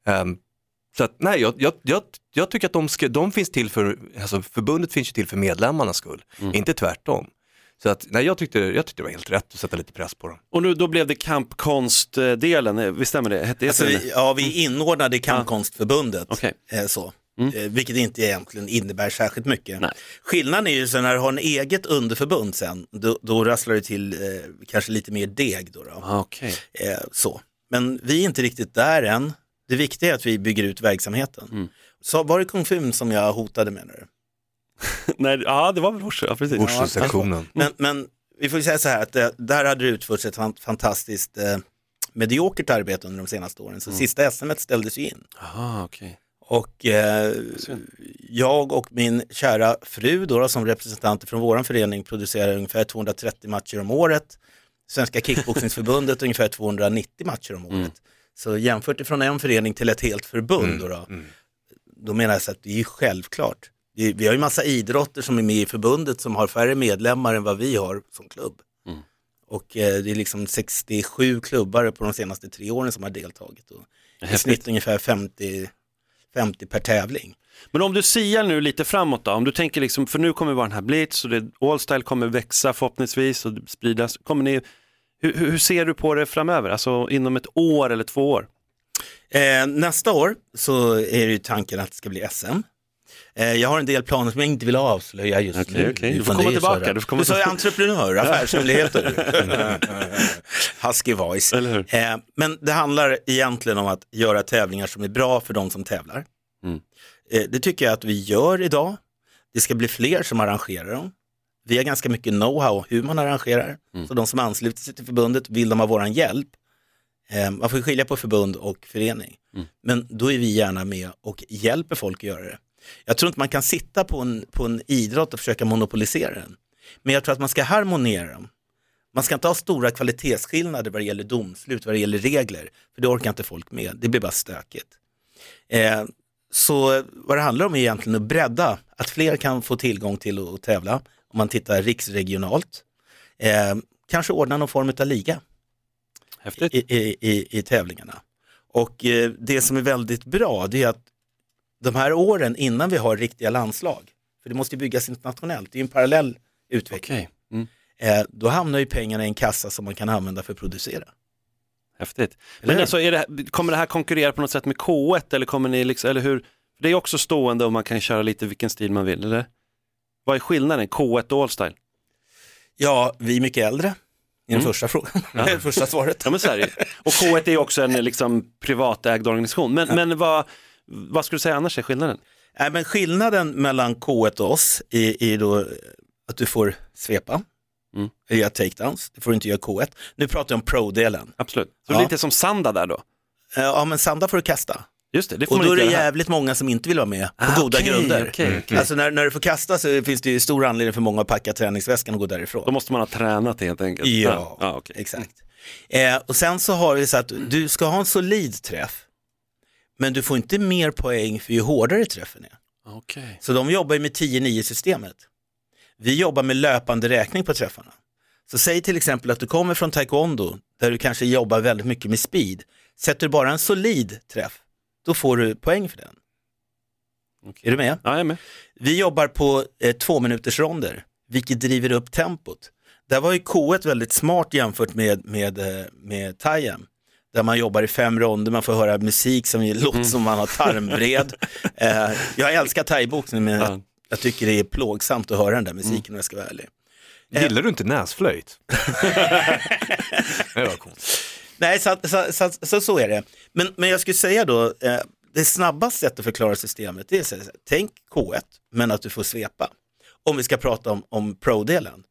Ehm, så att, nej, jag, jag, jag, jag tycker att de, ska, de finns till för, alltså förbundet finns ju till för medlemmarnas skull, inte tvärtom. Så att, nej, jag tyckte, jag tyckte det var helt rätt att sätta lite press på dem. och nu, då blev det kampkonstdelen, eh, visst stämmer det? Hette det Alltså, så, vi, ja, vi inordnade i Kampkonstförbundet. Okej. Eh, så. Mm. Eh, vilket inte egentligen innebär särskilt mycket. Nej. Skillnaden är ju så när du har en eget underförbund sen, då, då rasslar det till eh, kanske lite mer deg. Då, då. Ah, Okej. Eh, så. Men vi är inte riktigt där än. Det viktiga är att vi bygger ut verksamheten. Mm. Så var det Kung som jag hotade med nu? Nej, ja, det var väl Wushu, ja precis. Wushu-sektionen. Men, men vi får ju säga så här att eh, där hade det utförts ett fan- fantastiskt eh, mediokert arbete under de senaste åren. Så sista SM ställdes ju in. Ah, okej. Och eh, jag och min kära fru då, som representanter från vår förening producerar ungefär 230 matcher om året. Svenska kickboxningsförbundet ungefär 290 matcher om året. Så jämfört ifrån en förening till ett helt förbund då, då, då menar jag så att det är självklart. Det är- Vi har ju massa idrotter som är med i förbundet som har färre medlemmar än vad vi har som klubb. Mm. Och eh, det är liksom 67 klubbar på de senaste tre åren som har deltagit. Och I snitt ungefär 50, 50 per tävling. Men om du siar nu lite framåt då, om du tänker liksom, för nu kommer vara den här Blitz och det, Allstyle kommer växa förhoppningsvis och spridas. Kommer ni, hur, hur hur ser du på det framöver, alltså inom ett år eller två år? Eh, nästa år så är det ju tanken att det ska bli SM. Eh, jag har en del planer som jag inte vill avslöja just Okej, nu. okej. Du får komma tillbaka, så du får komma Du sa ju entreprenör, affärshemligheter. Husky voice. Eh, men det handlar egentligen om att göra tävlingar som är bra för de som tävlar. Mm. Eh, det tycker jag att vi gör idag. Det ska bli fler som arrangerar dem. Vi har ganska mycket know-how hur man arrangerar. Mm. Så de som ansluter sig till förbundet, vill de ha våran hjälp, man får skilja på förbund och förening. Mm. Men då är vi gärna med och hjälper folk att göra det. Jag tror inte man kan sitta på en, på en idrott och försöka monopolisera den. Men jag tror att man ska harmonera dem. Man ska inte ha stora kvalitetsskillnader vad det gäller domslut, vad det gäller regler, för det orkar inte folk med. Det blir bara stökigt. Eh, så vad det handlar om är egentligen att bredda, att fler kan få tillgång till att tävla. Om man tittar riksregionalt. Eh, kanske ordna någon form av liga i, i, i, i tävlingarna. Och eh, det som är väldigt bra det är att de här åren innan vi har riktiga landslag, för det måste byggas internationellt, det är ju en parallell utveckling. Okej, mm. Eh, då hamnar ju pengarna i en kassa som man kan använda för att producera. häftigt. Eller Men alltså, det, kommer det här konkurrera på något sätt med K1 eller kommer ni liksom, eller hur? Det är också stående och man kan köra lite vilken stil man vill, eller? Vad är skillnaden, K1 och Allstyle? Ja, vi är mycket äldre, i den Mm. första frågan, det första svaret. Ja men så. Och K1 är också en liksom, privatägd organisation. Men, men vad, vad skulle du säga annars är skillnaden? Nej, men skillnaden mellan K1 och oss är, är då att du får svepa, Mm. göra takedowns, det får du inte göra K1. Nu pratar jag om pro-delen. Absolut. Så Ja. lite som Sanda där då? Eh, Ja, men sanda får du kasta. Just det, det får Och då är det göra här. jävligt många som inte vill vara med på Ah, goda okej, grunder. okej, okej. Alltså när, när du får kasta så finns det ju stor anledning för många att packa träningsväskan och gå därifrån. Då måste man ha tränat helt enkelt. Ja, ja okej. exakt. Eh, och sen så har vi så att du ska ha en solid träff, men du får inte mer poäng för ju hårdare träffen är. Okej. Så de jobbar ju med 10-9 systemet. Vi jobbar med löpande räkning på träffarna. Så säg till exempel att du kommer från taekwondo där du kanske jobbar väldigt mycket med speed. Sätter du bara en solid träff, då får du poäng för den. Är du med? Ja, jag är med. Vi jobbar på eh, två minuters ronder, vilket driver upp tempot. Där var ju K1 väldigt smart jämfört med, med, eh, med Tajem. Där man jobbar i fem ronder, man får höra musik som låter som man har tarmvred. eh, jag älskar thaiboxning men jag, jag tycker det är plågsamt att höra den där musiken om jag ska vara ärlig. Gillar du inte näsflöjt? det var coolt. Nej, så, så, så, så, så är det. Men, men jag skulle säga då, eh, det snabbaste sättet att förklara systemet det är så här, tänk K1, men att du får svepa. Om vi ska prata om, om pro-delen.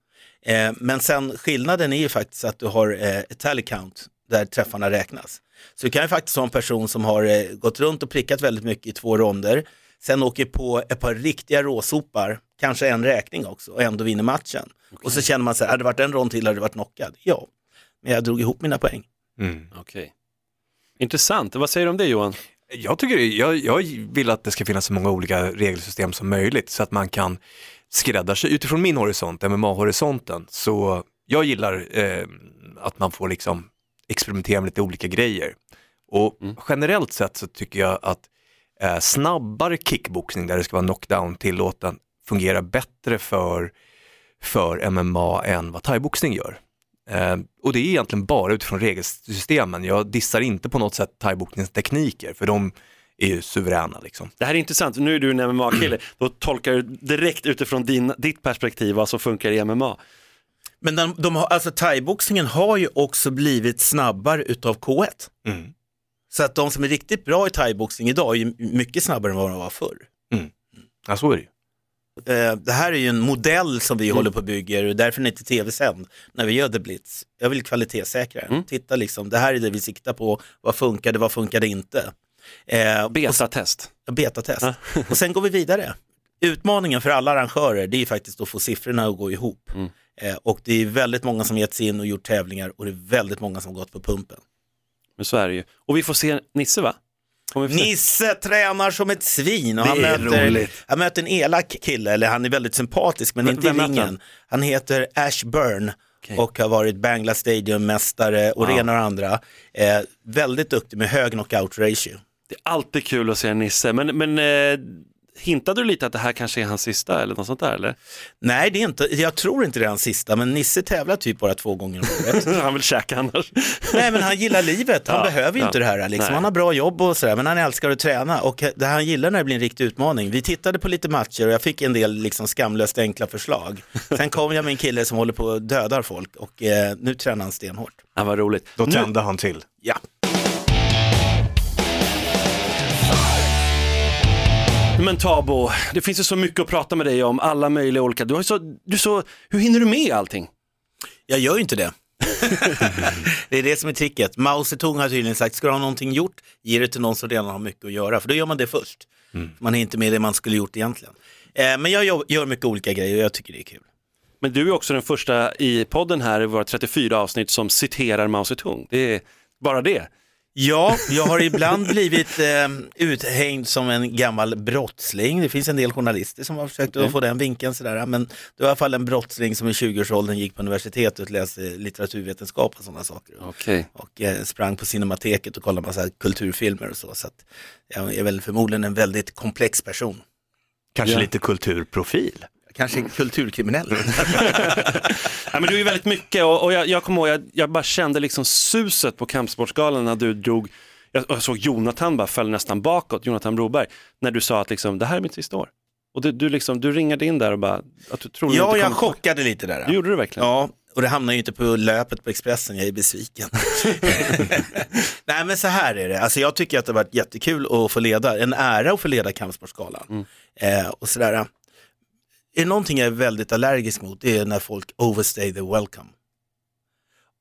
Eh, men sen skillnaden är ju faktiskt att du har eh, ett tally count där träffarna räknas. Så du kan ju faktiskt ha en person som har eh, gått runt och prickat väldigt mycket i två ronder, sen åker på ett par riktiga råsopar, kanske en räkning också och ändå vinner matchen. Och så känner man sig, hade det varit en rond till hade det varit knockad. Ja, men jag drog ihop mina poäng. Okej. Intressant. Vad säger du om det Johan? Jag, tycker, jag, jag vill att det ska finnas så många olika regelsystem som möjligt så att man kan skräddarsy. Utifrån min horisont, MMA-horisonten, så jag gillar eh, att man får liksom experimentera med lite olika grejer. Och generellt sett så tycker jag att eh, snabbare kickboxning där det ska vara knockdown tillåten fungerar bättre för, för MMA än vad thaiboxning gör. Eh, och det är egentligen bara utifrån regelsystemen. Jag dissar inte på något sätt thaiboxningens tekniker för de är ju suveräna liksom. Det här är intressant. Nu är du en MMA-kille. Då tolkar du direkt utifrån din, ditt perspektiv vad som funkar i MMA. Men de, de har, alltså thaiboxningen har ju också blivit snabbare utav K1. Mm. Så att de som är riktigt bra i thaiboxning idag är ju mycket snabbare än vad de var förr. Ja, så är det ju. Eh, Det här är ju en modell som vi Mm. håller på och bygger och därför är den inte tv-sänd när vi gör The Blitz. Jag vill kvalitetssäkra den. Mm. Titta liksom, det här är det vi siktar på. Vad funkade, vad funkade inte? Eh, Betatest. och- Betatest. och sen går vi vidare. Utmaningen för alla arrangörer det är faktiskt att få siffrorna att gå ihop. Mm. Eh, och det är väldigt många som gett sig in och gjort tävlingar och det är väldigt många som gått på pumpen. Men så är det ju. Och vi får se Nisse va? Nisse tränar som ett svin och han möter, han möter en elak kille, eller han är väldigt sympatisk men Vem- inte i ringen. han? Han heter Ash Byrne och har varit Bangla Stadium-mästare och Wow. det ena och andra. Eh, väldigt duktig med hög knockout ratio. Det är alltid kul att se Nisse. Men, men eh, hintade du lite att det här kanske är hans sista eller något sånt där eller? Nej, det är inte, jag tror inte det är hans sista, men Nisse tävlar typ bara två gånger om året. han vill käka annars. Nej, men han gillar livet. Han Ja, behöver ju ja. inte det här. Liksom. Nej. Han har bra jobb och sådär, men han älskar att träna och det han gillar när det blir en riktig utmaning. Vi tittade på lite matcher och jag fick en del liksom skamlöst enkla förslag. Sen kom jag med en kille som håller på att dödar folk och eh, nu tränar han stenhårt. Ja, vad roligt. Då Nu- tände han till. Ja. Men Tabo, det finns ju så mycket att prata med dig om, alla möjliga olika. Du har så, du så, hur hinner du med allting? Jag gör ju inte det. det är det som är tricket. Mao Zedong har tydligen sagt, ska du ha någonting gjort, ge det till någon som redan har mycket att göra, för då gör man det först. Man är inte med det man skulle gjort egentligen. Eh, men jag gör, gör mycket olika grejer och jag tycker det är kul. Men du är också den första i podden här i våra 34 avsnitt som citerar Mao Zedong. Det är bara det. Ja, jag har ibland blivit eh, uthängd som en gammal brottsling. Det finns en del journalister som har försökt att få den vinkeln sådär. Men det var i alla fall en brottsling som i 20-årsåldern gick på universitetet och läste litteraturvetenskap och sådana saker. Okej. Och eh, sprang på Cinemateket och kollade massa kulturfilmer och så. Så att jag är väl förmodligen en väldigt komplex person. Kanske Ja. lite kulturprofil. Kanske kulturkriminell. Ja, men du är väldigt mycket och, och jag, jag kommer ihåg, jag, jag bara kände liksom suset på Kampsportsgalan när du drog, jag, jag såg Jonathan bara föll nästan bakåt, Jonathan Broberg, när du sa att liksom, det här är mitt sista år. Och du, du, liksom, du ringade in där och bara, att du tror ja, inte jag chockade lite där. Det gjorde du verkligen. Ja, och det hamnar ju inte på löpet på Expressen, jag är besviken. Nej men så här är det, alltså jag tycker att det har varit jättekul att få leda, en ära att få leda Kampsportsgalan. Eh, och sådär. Är det någonting jag är väldigt allergisk mot, det är när folk overstay the welcome.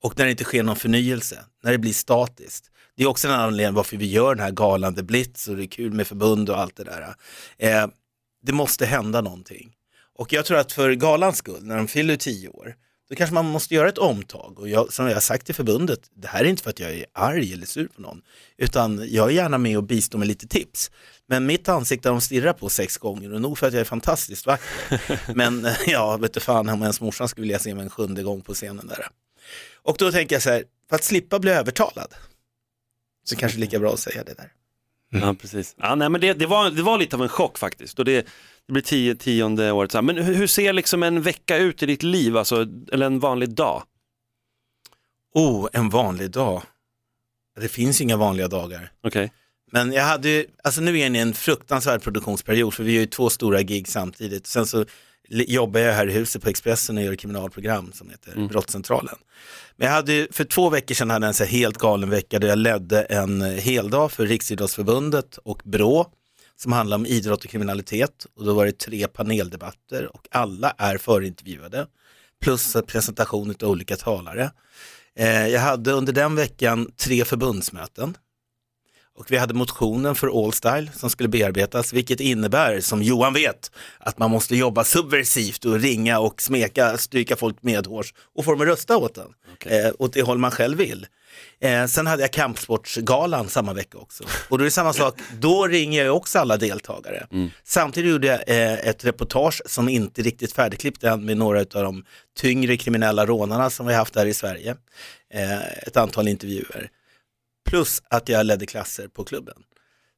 och när det inte sker någon förnyelse, när det blir statiskt. Det är också en anledning varför vi gör den här galan, The Blitz och det är kul med förbund och allt det där. Eh, det måste hända någonting. Och jag tror att för galans skull, när de fyller tio år, då kanske man måste göra ett omtag. Och jag, som jag har sagt till förbundet, det här är inte för att jag är arg eller sur på någon, utan jag är gärna med och bistår med lite tips. Men mitt ansikte har de stirrat på sex gånger och nog för att jag är fantastiskt vacker. Men eh, ja, vet du fan om ens morsan skulle vilja se mig en sjunde gång på scenen där. Och då tänker jag så här, för att slippa bli övertalad, så kanske lika bra att säga det där. Ja, precis. Ja, nej, men det, det, var, det var lite av en chock faktiskt. Och det, det blir tio, tionde året. Så här. Men hur, hur ser liksom en vecka ut i ditt liv, alltså, eller en vanlig dag? Oh, en vanlig dag. Det finns inga vanliga dagar. Okej. Men jag hade ju, alltså nu är jag inne i en fruktansvärd produktionsperiod för vi gör ju två stora gig samtidigt. Sen så jobbar jag här i huset på Expressen och gör kriminalprogram som heter Brottscentralen. Men jag hade för två veckor sedan hade jag en så helt galen vecka där jag ledde en heldag för Riksidrottsförbundet och BRÅ som handlar om idrott och kriminalitet och då var det tre paneldebatter och alla är förintervjuade plus en presentation av olika talare. Eh, jag hade under den veckan tre förbundsmöten och vi hade motionen för Allstyle som skulle bearbetas, vilket innebär, som Johan vet, att man måste jobba subversivt och ringa och smeka, stryka folk medhårs och få dem att rösta åt den, eh, åt det håll man själv vill. Eh, sen hade jag kampsportsgalan samma vecka också. Och då är det samma sak, då ringer jag också alla deltagare. Samtidigt gjorde jag eh, ett reportage som inte riktigt färdigklippt än med några av de tyngre kriminella rånarna som vi haft här i Sverige. Eh, ett antal intervjuer. Plus att jag ledde klasser på klubben.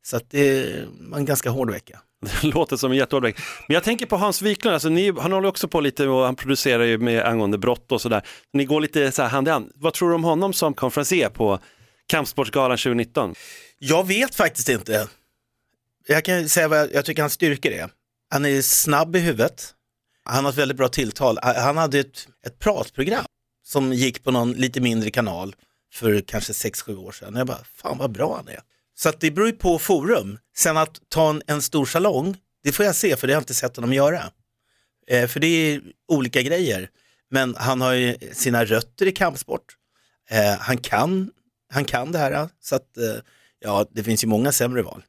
Så att det var en ganska hård vecka. Det låter som en jättehård vecka. Men jag tänker på Hans Wiklund, alltså, ni, han håller också på lite och han producerar ju med angående brott och sådär. Ni går lite så här hand i hand. Vad tror du om honom som konferencier på Kampsportsgalan 2019? Jag vet faktiskt inte. Jag kan säga vad jag, jag tycker hans styrkor är. Han är snabb i huvudet. Han har ett väldigt bra tilltal. Han hade ett, ett pratprogram som gick på någon lite mindre kanal för kanske 6-7 år sedan. Jag bara, fan vad bra han är. Så att det beror ju på forum. Sen att ta en, en stor salong, det får jag se för det har jag inte sett honom göra. Eh, för det är olika grejer. Men han har ju sina rötter i kampsport. Eh, han, kan, han kan det här. Så att, eh, ja, det finns ju många sämre val.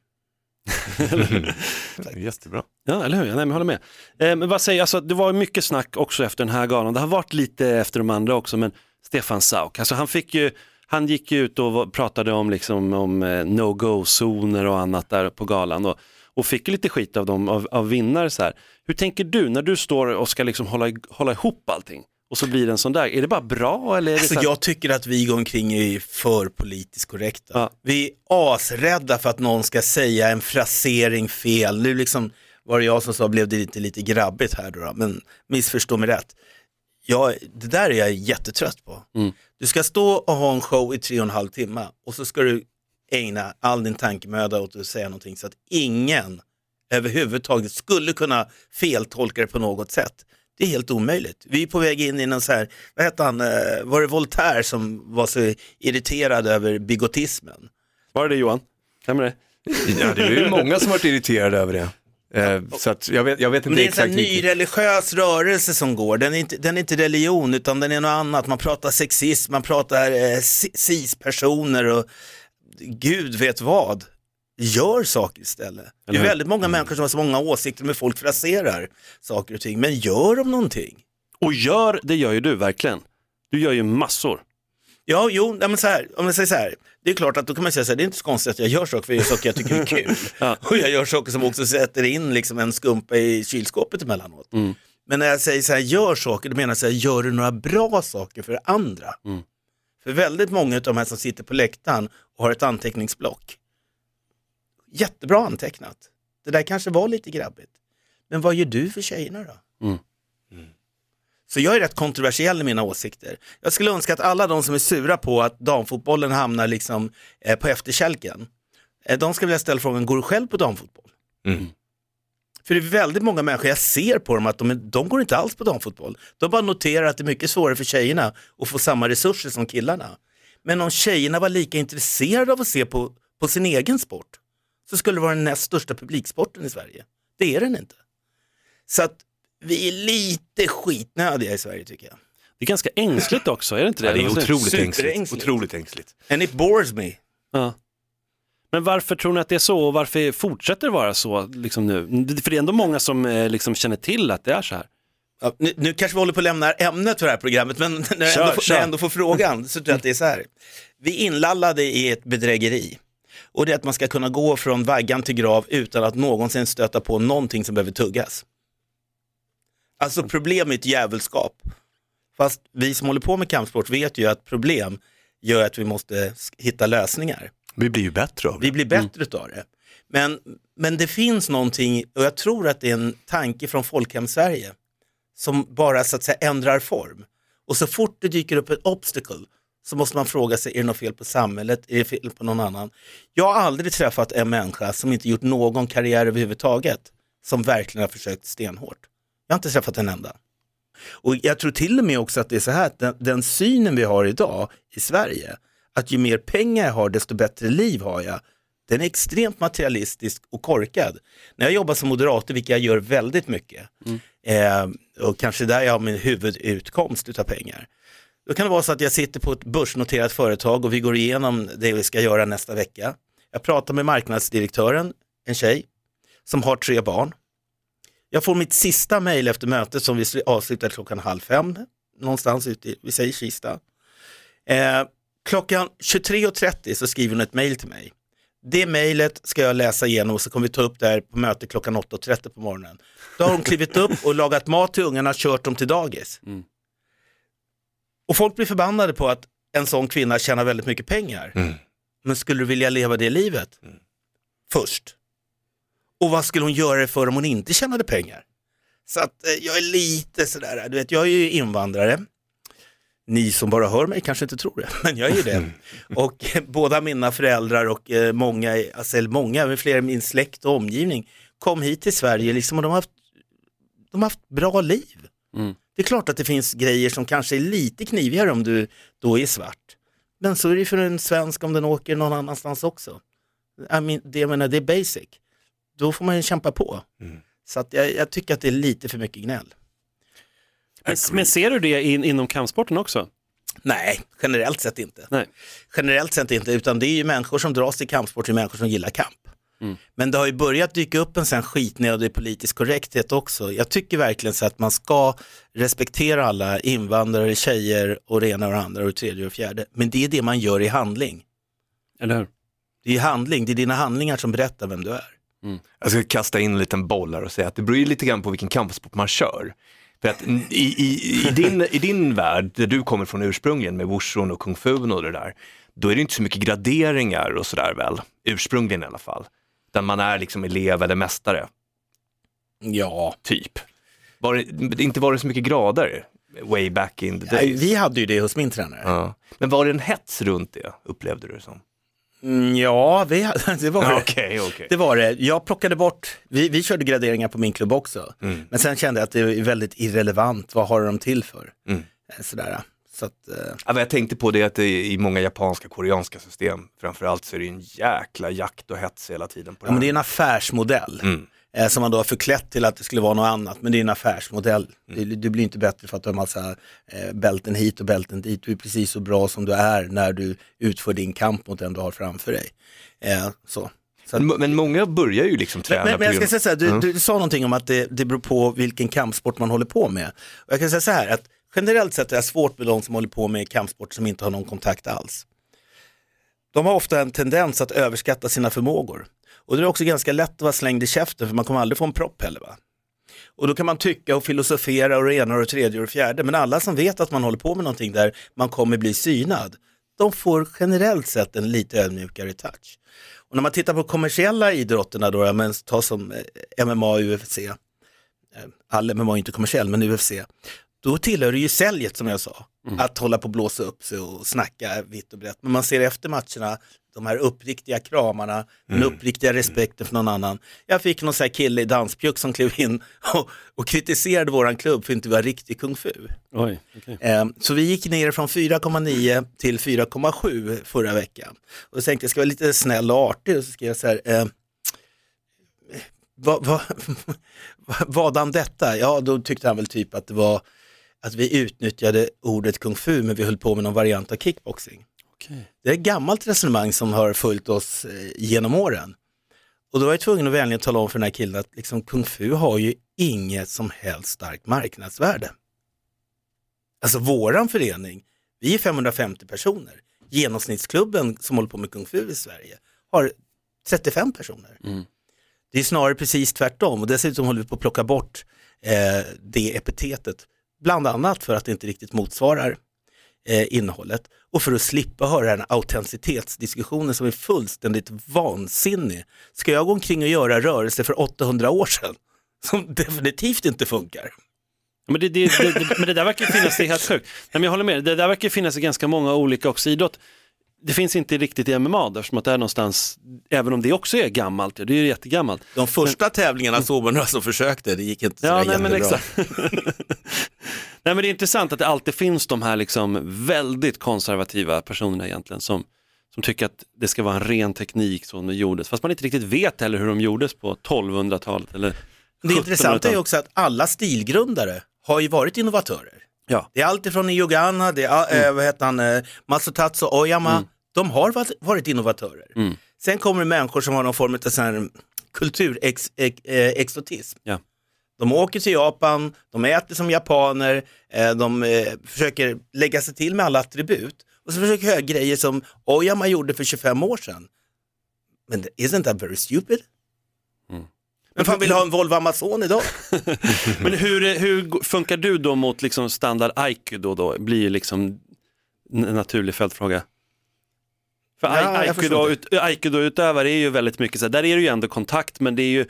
Jättebra. Ja, eller hur? Nej, men jag håller med. Eh, men vad säger, alltså, det var mycket snack också efter den här galan. Det har varit lite efter de andra också, men Stefan Sauk, alltså han fick ju han gick ut och pratade om, liksom, om eh, no-go-zoner och annat där på galan och, och fick lite skit av dem, av, av vinnare. Så här. Hur tänker du när du står och ska liksom hålla, hålla ihop allting och så blir det en sån där, är det bara bra eller är det Alltså, så jag tycker att vi går omkring är för politiskt korrekta. Vi är asrädda för att någon ska säga en frasering fel. Nu liksom var det jag som sa, blev det lite, lite grabbigt här då, då, men missförstå mig rätt. Jag, det där är jag jättetrött på. Du ska stå och ha en show i tre och en halv timme och så ska du ägna all din tankemöda åt att säga någonting så att ingen överhuvudtaget skulle kunna feltolka det på något sätt. Det är helt omöjligt. Vi är på väg in i någon så här, vad hette han, eh, var det Voltaire som var så irriterad över bigotismen? Var det det Johan? Stämmer det? Ja, det är ju många som varit irriterade över det. Eh, så att jag, vet, jag vet Men inte det är en exakt vilket. nyreligiös rörelse som går. Den är, inte, den är inte religion utan den är något annat. Man pratar sexism, man pratar eh, ci- cis-personer och gud vet vad. Gör saker istället. Det är väldigt många människor som har så många åsikter men folk fraserar saker och ting. Men gör de någonting? Och gör, det gör ju du verkligen. Du gör ju massor. Ja, jo, nej, men så här, om jag säger så här, det är klart att då kan man säga så här, det är inte så konstigt att jag gör saker för jag gör saker jag tycker är kul. Och jag gör saker som också sätter in liksom en skumpa i kylskåpet emellanåt. Men när jag säger så här, gör saker, då menar jag så här, gör du några bra saker för andra? För väldigt många av de här som sitter på läktaren och har ett anteckningsblock, jättebra antecknat. Det där kanske var lite grabbigt. Men vad gör du för tjejerna då? Mm. Så jag är rätt kontroversiell i mina åsikter. Jag skulle önska att alla de som är sura på att damfotbollen hamnar liksom eh, på efterkälken, eh, de ska vilja ställa frågan, går du själv på damfotboll? För det är väldigt många människor, jag ser på dem att de, de går inte alls på damfotboll. De bara noterar att det är mycket svårare för tjejerna att få samma resurser som killarna. Men om tjejerna var lika intresserade av att se på, på sin egen sport så skulle det vara den näst största publiksporten i Sverige. Det är den inte. Så att vi är lite skitnödiga i Sverige tycker jag. Det är ganska ängsligt också, är det inte det? Ja, det är otroligt ängsligt. Otroligt ängsligt. And it bores me. Ja. Men varför tror ni att det är så och varför fortsätter det vara så liksom nu? För det är ändå många som eh, liksom känner till att det är så här. Ja, nu, nu kanske vi håller på att lämna ämnet för det här programmet, men när jag, Kör, ändå, får- kör. när jag ändå får frågan så tror jag att det är så här. Vi är inlallade i ett bedrägeri. Och det är att man ska kunna gå från vaggan till grav utan att någonsin stöta på någonting som behöver tuggas. Alltså problem är ett djävulskap. Fast vi som håller på med kampsport vet ju att problem gör att vi måste hitta lösningar. Vi blir ju bättre av det. Vi blir bättre utav det. Men, men det finns någonting, och jag tror att det är en tanke från Folkhem-Sverige, som bara så att säga ändrar form. Och så fort det dyker upp ett obstacle så måste man fråga sig, är det något fel på samhället, är det fel på någon annan? Jag har aldrig träffat en människa som inte gjort någon karriär överhuvudtaget, som verkligen har försökt stenhårt. Jag har inte träffat en enda. Och jag tror till och med också att det är så här att den, den synen vi har idag i Sverige, att ju mer pengar jag har desto bättre liv har jag, den är extremt materialistisk och korkad. När jag jobbar som moderator, vilket jag gör väldigt mycket, eh, och kanske där jag har min huvudutkomst utav pengar, då kan det vara så att jag sitter på ett börsnoterat företag och vi går igenom det vi ska göra nästa vecka. Jag pratar med marknadsdirektören, en tjej, som har tre barn. Jag får mitt sista mejl efter mötet som vi avslutar klockan halv fem, någonstans ute i, vi säger Kista. Eh, klockan 23.30 så skriver hon ett mejl till mig. Det mejlet ska jag läsa igenom och så kommer vi ta upp det här på möte klockan 8.30 på morgonen. Då har hon klivit upp och lagat mat till ungarna, kört dem till dagis. Och folk blir förbannade på att en sån kvinna tjänar väldigt mycket pengar. Men skulle du vilja leva det livet? Först. Och vad skulle hon göra det för om hon inte tjänade pengar? Så att eh, jag är lite sådär, du vet jag är ju invandrare. Ni som bara hör mig kanske inte tror det, men jag är ju det. Och eh, båda mina föräldrar och eh, många, alltså eller många, men fler i min släkt och omgivning kom hit till Sverige liksom, och de har haft, de har haft bra liv. Det är klart att det finns grejer som kanske är lite knivigare om du då är svart. Men så är det för en svensk om den åker någon annanstans också. I mean, det, jag menar, det är basic. Då får man ju kämpa på. Så att jag, jag tycker att det är lite för mycket gnäll. Men, men ser du det in, inom kampsporten också? Nej, generellt sett inte. Nej. Generellt sett inte, utan det är ju människor som dras till kampsport, det är människor som gillar kamp. Mm. Men det har ju börjat dyka upp en sån skitnödig politisk korrekthet också. Jag tycker verkligen så att man ska respektera alla invandrare, tjejer och det ena och det andra och det tredje och fjärde. Men det är det man gör i handling. Eller hur? Det är handling, det är dina handlingar som berättar vem du är. Jag ska kasta in en liten boll här och säga att det beror ju lite grann på vilken kampsport man kör. För att i, i, i, din, i din värld, där du kommer från ursprungligen med wushun och kung fu och det där, då är det inte så mycket graderingar och sådär väl, ursprungligen i alla fall. Där man är liksom elev eller mästare. Ja. Typ. Var det, inte var det så mycket grader way back in the days. Vi hade ju det hos min tränare. Ja. Men var det en hets runt det, upplevde du det som? Mm, ja, vi, det var det. Okej, okej. Det var det. Jag plockade bort, vi, vi körde graderingar på min klubb också. Mm. Men sen kände jag att det är väldigt irrelevant, vad har de till för? Mm. Eh, Sådär. Så att, eh, Ja, jag tänkte på det att det i många japanska, koreanska system, framförallt så är det en jäkla jakt och hets hela tiden på det ja, men det är en affärsmodell. Mm. Eh, Som man då har förklätt till att det skulle vara något annat, men det är en affärsmodell. Mm. Du, du blir inte bättre för att du har massa eh, bälten hit och bälten dit. Du är precis så bra som du är när du utför din kamp mot den du har framför dig. Eh, så. Att- Men, men många börjar ju liksom träna Men, men jag ska säga så här, du, Mm. du sa någonting om att det, det beror på vilken kampsport man håller på med. Och jag kan säga så här, att generellt sett är jag svårt med de som håller på med kampsport som inte har någon kontakt alls. De har ofta en tendens att överskatta sina förmågor. Och det är också ganska lätt att vara slängd i käften för man kommer aldrig få en propp heller. Va? Och då kan man tycka och filosofera och det ena och det tredje och det fjärde. Men alla som vet att man håller på med någonting där man kommer bli synad, de får generellt sett en lite ödmjukare touch. Och när man tittar på kommersiella idrotterna då, men ta som eh, MMA och UFC, eh, all MMA är inte kommersiell, men UFC, då tillhör det ju säljet som jag sa, att hålla på och blåsa upp sig och snacka vitt och brett. Men man ser efter matcherna, de här uppriktiga kramarna, den uppriktiga respekten för någon annan. Jag fick någon sån här kille i danspjuck som klev in och, och kritiserade våran klubb för att inte vara riktig kung fu. Oj, okej. Eh, Så vi gick ner från 4,9 till 4,7 förra veckan. Och då tänkte jag, ska vara lite snäll och artig och så skrev jag så här, eh, vad, vad, vadan detta? Ja, då tyckte han väl typ att det var att vi utnyttjade ordet kung fu men vi höll på med någon variant av kickboxing. Det är ett gammalt resonemang som har följt oss eh, genom åren. Och då var jag tvungen att vänligen tala om för den här killen att liksom, kung fu har ju inget som helst starkt marknadsvärde. Alltså våran förening, vi är 550 personer. Genomsnittsklubben som håller på med kung fu i Sverige har 35 personer. Det är snarare precis tvärtom och dessutom håller vi på att plocka bort eh, det epitetet. Bland annat för att det inte riktigt motsvarar eh, innehållet och för att slippa höra den autenticitetsdiskussionen som är fullständigt vansinnig. Ska jag gå omkring och göra rörelser för 800 år sedan som definitivt inte funkar? Men det, det, det, det, men det där verkar finnas, det är helt sjukt. Nej, men jag håller med, det där verkar finnas i ganska många olika också idrott. Det finns inte riktigt i MMA eftersom att det är någonstans, även om det också är gammalt, det är ju jättegammalt. De första tävlingarna såg man några som försökte, det gick inte så Ja, nej, men exakt. nej men det är intressant att det alltid finns de här liksom väldigt konservativa personerna egentligen som, som tycker att det ska vara en ren teknik som det gjordes, fast man inte riktigt vet heller hur de gjordes på 1200-talet eller Det intressanta är ju 1700-talet. också att alla stilgrundare har ju varit innovatörer. Ja. Det är alltifrån Iyogana, det är, eh, vad heter han, eh, Masatatsu Oyama, Mm. de har varit, varit innovatörer. Mm. Sen kommer det människor som har någon form av sån här kulturexotism. Ja. De åker till Japan, de äter som japaner, eh, de eh, försöker lägga sig till med alla attribut och så försöker göra grejer som Oyama gjorde för 25 år sedan. Men isn't that very stupid? Men fan vill ha en Volvo Amazon idag? Men hur, hur funkar du då mot liksom standard aikido då? Blir ju liksom en naturlig följdfråga. För Ja, jag ai- förstår aikido, ut, aikido-utövare är ju väldigt mycket så här, där är det ju ändå kontakt men det är ju, eh,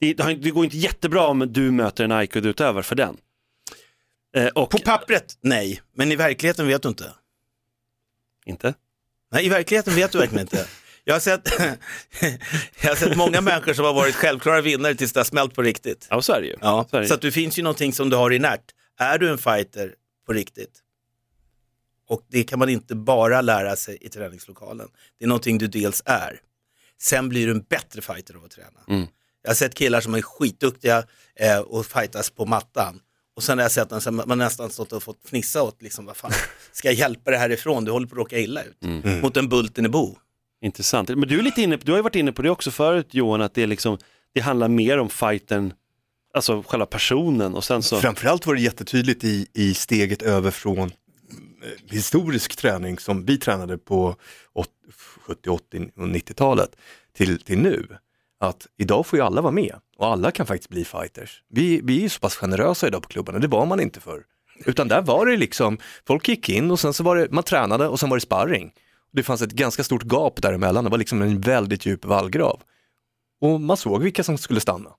det, det går inte jättebra om du möter en aikido-utövare för den. Eh, och, På pappret, nej. Men i verkligheten vet du inte. Inte? Nej, i verkligheten vet du verkligen inte. Jag har, sett, jag har sett många människor som har varit självklara vinnare tills det har smält på riktigt. Ja, så är det ju. Ja, Så är det. så att det finns ju någonting som du har inärt. Är du en fighter på riktigt? Och det kan man inte bara lära sig i träningslokalen. Det är någonting du dels är. Sen blir du en bättre fighter av att träna. Mm. Jag har sett killar som är skitduktiga eh, och fightas på mattan. Och sen har jag sett som man nästan stått och fått fnissa åt, liksom, vad fan, ska jag hjälpa dig härifrån? Du håller på att råka illa ut. Mm. Mot en Bulten i Bo. Intressant. Men du, är lite inne, du har ju varit inne på det också förut Johan, att det, är liksom, det handlar mer om fighten, alltså själva personen och sen så... Framförallt var det jättetydligt i, i steget över från eh, historisk träning som vi tränade på 70, 80 och 90-talet till, till nu. Att idag får ju alla vara med och alla kan faktiskt bli fighters. Vi, vi är ju så pass generösa idag på klubbarna, det var man inte förr. Utan där var det liksom, folk gick in och sen så var det, man tränade och sen var det sparring. Det fanns ett ganska stort gap däremellan, det var liksom en väldigt djup vallgrav. Och man såg vilka som skulle stanna.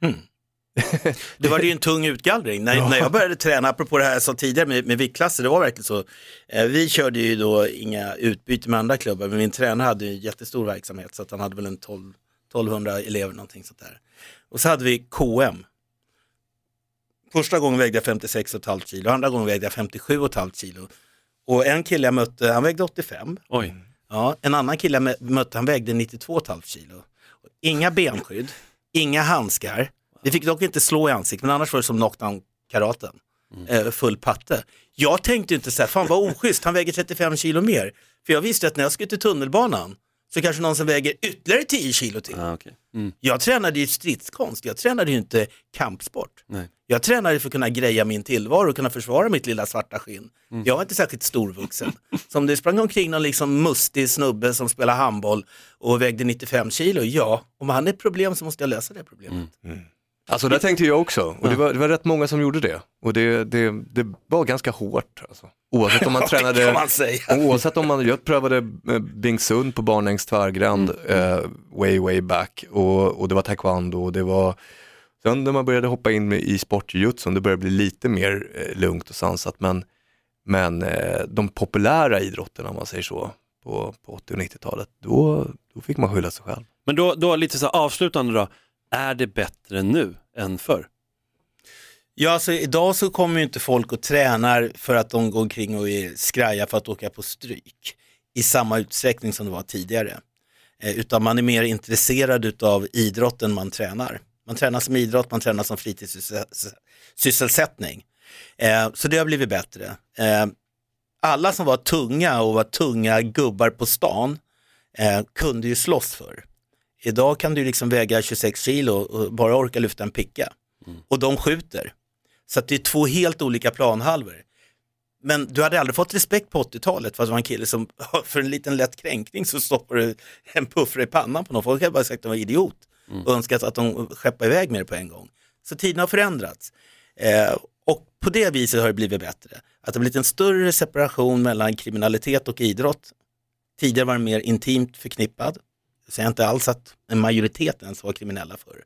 Det var ju en tung utgallring. När, Ja. när jag började träna, apropå det här jag sa tidigare med, med viktklasser, det var verkligen så. Eh, vi körde ju då inga utbyte med andra klubbar, men min tränare hade ju en jättestor verksamhet så att han hade väl en 12, 1200 elever någonting sånt där. Och så hade vi KM. Första gången vägde jag 56,5 kilo, andra gången vägde jag 57,5 kilo. Och en kille jag mötte, han vägde 85. Oj. Ja, en annan kille jag mö- mötte, han vägde 92,5 kilo. Inga benskydd, inga handskar. Vi fick dock inte slå i ansiktet, men annars var det som knockdown-karaten. Eh, full patte. Jag tänkte inte så här, fan vad oschysst, han väger 35 kilo mer. För jag visste att när jag skulle till tunnelbanan så kanske någon som väger ytterligare 10 kilo till. Ah, okay. mm. Jag tränade ju stridskonst, jag tränade ju inte kampsport. Nej. Jag tränade för att kunna greja min tillvaro och kunna försvara mitt lilla svarta skinn. Mm. Jag var inte särskilt storvuxen. Så om det sprang omkring någon liksom mustig snubbe som spelar handboll och vägde 95 kilo, ja, om han är ett problem så måste jag lösa det problemet. Alltså det tänkte jag också och det var, det var rätt många som gjorde det. Och det, det, det var ganska hårt. Alltså. Oavsett om man tränade, man oavsett om man, jag prövade eh, Bing Sun på Barnängs tvärgränd eh, way way back och, och det var taekwondo och det var Sen när man började hoppa in i sportjujutsun, det började bli lite mer eh, lugnt och sansat men, men eh, de populära idrotterna om man säger så på, på 80 och 90-talet, då, då fick man skylla sig själv. Men då, då lite så avslutande då, är det bättre nu än förr? Ja, alltså idag så kommer ju inte folk och tränar för att de går omkring och är skraja för att åka på stryk i samma utsträckning som det var tidigare. Eh, utan man är mer intresserad av idrotten man tränar. Man tränar som idrott, man tränar som fritidssysselsättning. Eh, så det har blivit bättre. Eh, alla som var tunga och var tunga gubbar på stan eh, kunde ju slåss för. Idag kan du liksom väga 26 kilo och bara orka lyfta en picka. Och de skjuter. Så det är två helt olika planhalvor. Men du hade aldrig fått respekt på 80-talet för att det var en kille som för en liten lätt kränkning så stoppar du en puffra i pannan på någon. Folk hade bara sagt att de var idiot och önskat att de skeppade iväg med det på en gång. Så tiden har förändrats. Eh, och på det viset har det blivit bättre. Att det har blivit en större separation mellan kriminalitet och idrott. Tidigare var den mer intimt förknippad. Jag säger inte alls att en majoritet ens var kriminella förr.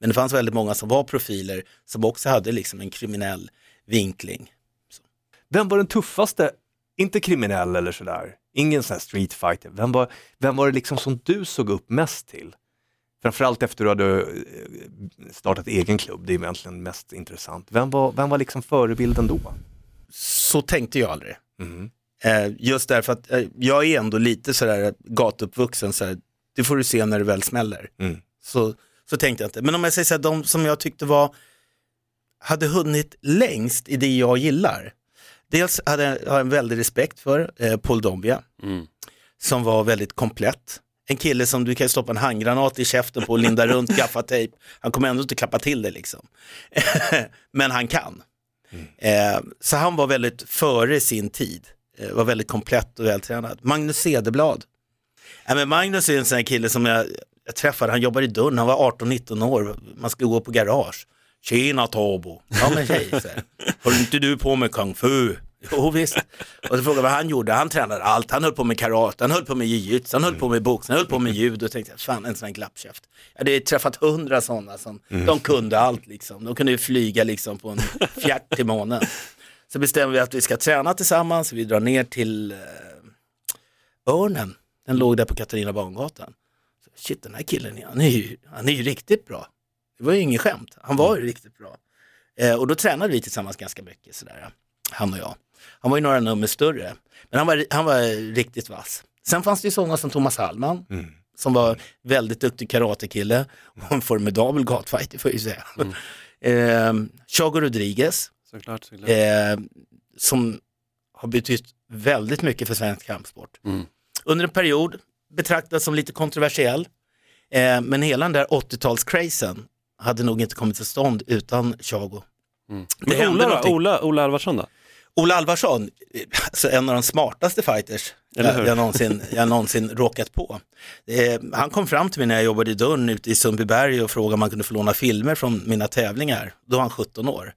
Men det fanns väldigt många som var profiler som också hade liksom en kriminell vinkling. Vem var den tuffaste, inte kriminell eller sådär, ingen sån här street fighter, vem var, vem var det liksom som du såg upp mest till? Framförallt efter att du hade eh, startat egen klubb, det är egentligen mest intressant. Vem var, vem var liksom förebilden då? Så tänkte jag aldrig. Eh, just därför att eh, jag är ändå lite sådär gatuppvuxen, sådär, det får du se när det väl smäller. Så, så tänkte jag inte. Men om jag säger så här, de som jag tyckte var, hade hunnit längst i det jag gillar. Dels hade jag har jag en väldig respekt för eh, Paul Dombia, som var väldigt komplett. En kille som du kan stoppa en handgranat i käften på och linda runt gaffatejp. Han kommer ändå inte klappa till det liksom. Men han kan. Eh, så han var väldigt före sin tid. Eh, var väldigt komplett och vältränad. Magnus Cederblad. Ja, men Magnus är en sån här kille som jag, jag träffade, han jobbade i dörren, han var 18-19 år, man skulle gå på garage. Tjena Tabo, ja men här. håller inte du på med kung fu? Jo visst. Och så frågade jag vad han gjorde, han tränade allt, han höll på med karate, han höll på med jiu-jitsu, han höll på med boxning, han höll på med judo. Och tänkte fan en sån här glappkäft. Jag hade träffat hundra sådana som, de kunde allt liksom. De kunde ju flyga liksom på en fjärt till månen. Så bestämmer vi att vi ska träna tillsammans, vi drar ner till eh, Örnen, den låg där på Katarina Bangatan. Shit, den här killen, han är, ju, han är ju riktigt bra. Det var ju inget skämt, han var ju riktigt bra. Eh, och då tränade vi tillsammans ganska mycket sådär, han och jag. Han var ju några nummer större, men han var, han var riktigt vass. Sen fanns det ju sådana som Thomas Hallman, som var väldigt duktig karatekille och en formidabel gatfighter får jag ju säga. eh, Chago Rodriguez, Såklart, såklart. eh, som har betytt väldigt mycket för svensk kampsport. Under en period betraktad som lite kontroversiell, eh, men hela den där 80-talscrazen hade nog inte kommit till stånd utan Chago. Det Men hände Ola, någonting. Ola, Ola Alvarsson då? Ola Alvarsson, eh, alltså en av de smartaste fighters hur? jag, jag, någonsin, jag någonsin råkat på. Eh, han kom fram till mig när jag jobbade i dörren ute i Sundbyberg och frågade om man kunde få låna filmer från mina tävlingar. Då var han 17 år.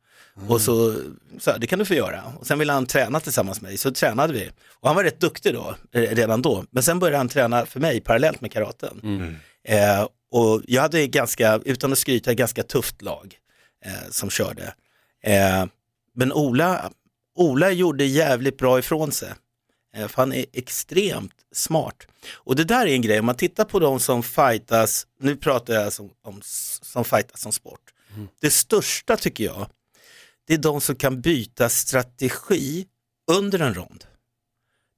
Och så sa det kan du få göra. Och sen ville han träna tillsammans med mig, så tränade vi. Och han var rätt duktig då, eh, redan då. Men sen började han träna för mig parallellt med karaten. Eh, och jag hade ganska, utan att skryta, ett ganska tufft lag eh, som körde. Eh, men Ola, Ola gjorde jävligt bra ifrån sig. Eh, för han är extremt smart. Och det där är en grej, om man tittar på de som fightas, nu pratar jag som, om, som fightas som sport. Det största tycker jag, det är de som kan byta strategi under en rond.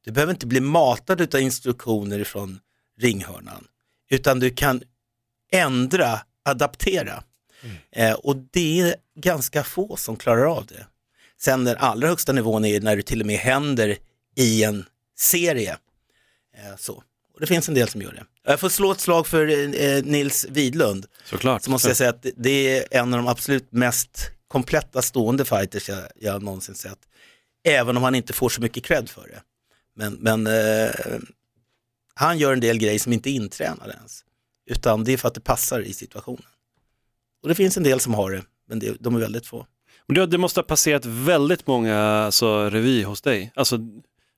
Du behöver inte bli matad av instruktioner från ringhörnan, utan du kan ändra, adaptera. Eh, och det är ganska få som klarar av det. Sen den allra högsta nivån är när det till och med händer i en serie. Eh, så. Och det finns en del som gör det. Jag får slå ett slag för eh, Nils Widlund. Såklart. Så måste jag säga att det är en av de absolut mest kompletta stående fighters jag, jag någonsin sett. Även om han inte får så mycket cred för det. Men, men eh, han gör en del grejer som inte är intränade ens. Utan det är för att det passar i situationen. Och det finns en del som har det, men det, de är väldigt få. Men det, måste ha passerat väldigt många alltså, revy hos dig. Alltså,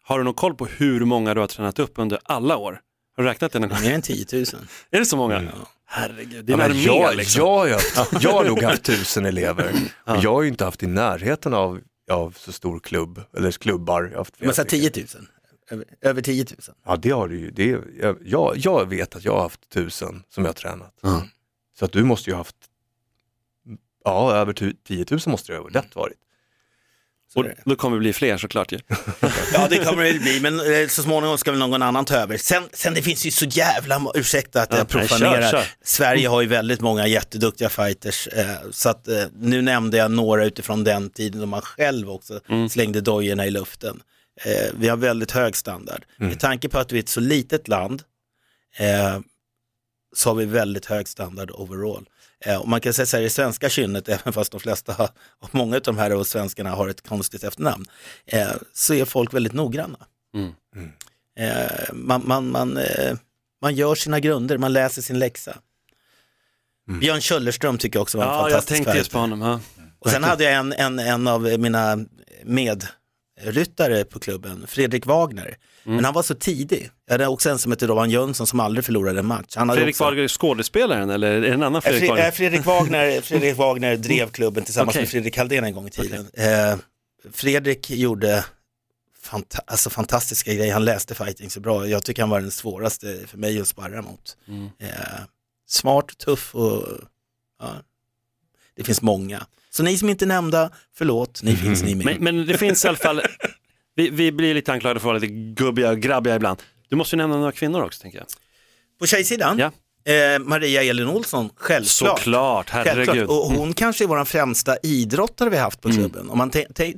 har du någon koll på hur många du har tränat upp under alla år? Har du räknat det någon gång? Mer än 10 000. Är det så många? Herregud, är Ja, armé jag, liksom. jag, haft- jag har nog haft tusen elever. Men jag har ju inte haft i närheten av, av så stor klubb, eller klubbar. Jag Men så här stycken. 10 000. Över, över 10 000. Ja det har du ju. Det, är- jag, jag, jag vet att jag har haft tusen som jag har tränat. Så att du måste ju ha haft, ja över tu- 10 000 måste det ha varit. Och då kommer det bli fler såklart ju. Ja det kommer det bli, men eh, så småningom ska väl någon annan ta över. Sen, sen det finns ju så jävla, ursäkta att Ja, jag nej, profanerar, kör, kör. Sverige har ju väldigt många jätteduktiga fighters. Eh, så att eh, nu nämnde jag några utifrån den tiden då man själv också Mm. slängde dojorna i luften. Eh, vi har väldigt hög standard. Med tanke på att vi är ett så litet land så har vi väldigt hög standard overall. Eh, och man kan säga så här i svenska kynnet, även fast de flesta, har- och många av de här och svenskarna har ett konstigt efternamn, eh, så är folk väldigt noggranna. Mm. Eh, man, man, man, eh, man gör sina grunder, man läser sin läxa. Björn Köllerström tycker jag också var en Ja, jag fantastisk tänkte just på honom. Ja. Och sen hade jag en, en, en av mina medryttare på klubben, Fredrik Wagner. Mm. Men han var så tidig. Jag hade också en som heter Rowan Jönsson som aldrig förlorade en match. Han Fredrik också... Wagner, skådespelaren eller är det en annan Fredrik Fredrik, Wagner? Wagner. Fredrik, Wagner, Fredrik Wagner drev klubben tillsammans Okej. med Fredrik Halldén en gång i tiden. Eh, Fredrik gjorde fanta alltså fantastiska grejer, han läste fighting så bra. Jag tycker han var den svåraste för mig att sparra mot. Mm. Eh, smart, tuff och ja, det finns många. Så ni som inte är nämnda, förlåt, ni finns ni med. Men, men det finns i alla fall, vi, vi blir lite anklagade för att vara lite gubbiga och grabbiga ibland. Du måste ju nämna några kvinnor också tänker jag. På tjejsidan, Ja. eh, Maria Elin Olsson, självklart. Såklart, herregud. Självklart. Och hon kanske är vår främsta idrottare vi har haft på klubben. Om man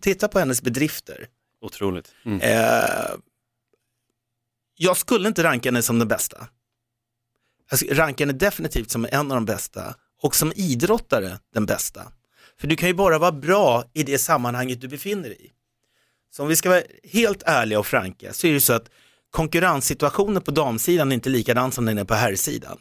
tittar på hennes bedrifter. Otroligt. Mm. Eh, jag skulle inte ranka henne som den bästa. Jag ranka henne definitivt som en av de bästa och som idrottare den bästa. För du kan ju bara vara bra i det sammanhanget du befinner dig i. Så om vi ska vara helt ärliga och franka så är det så att konkurrenssituationen på damsidan är inte likadan som den är på herrsidan.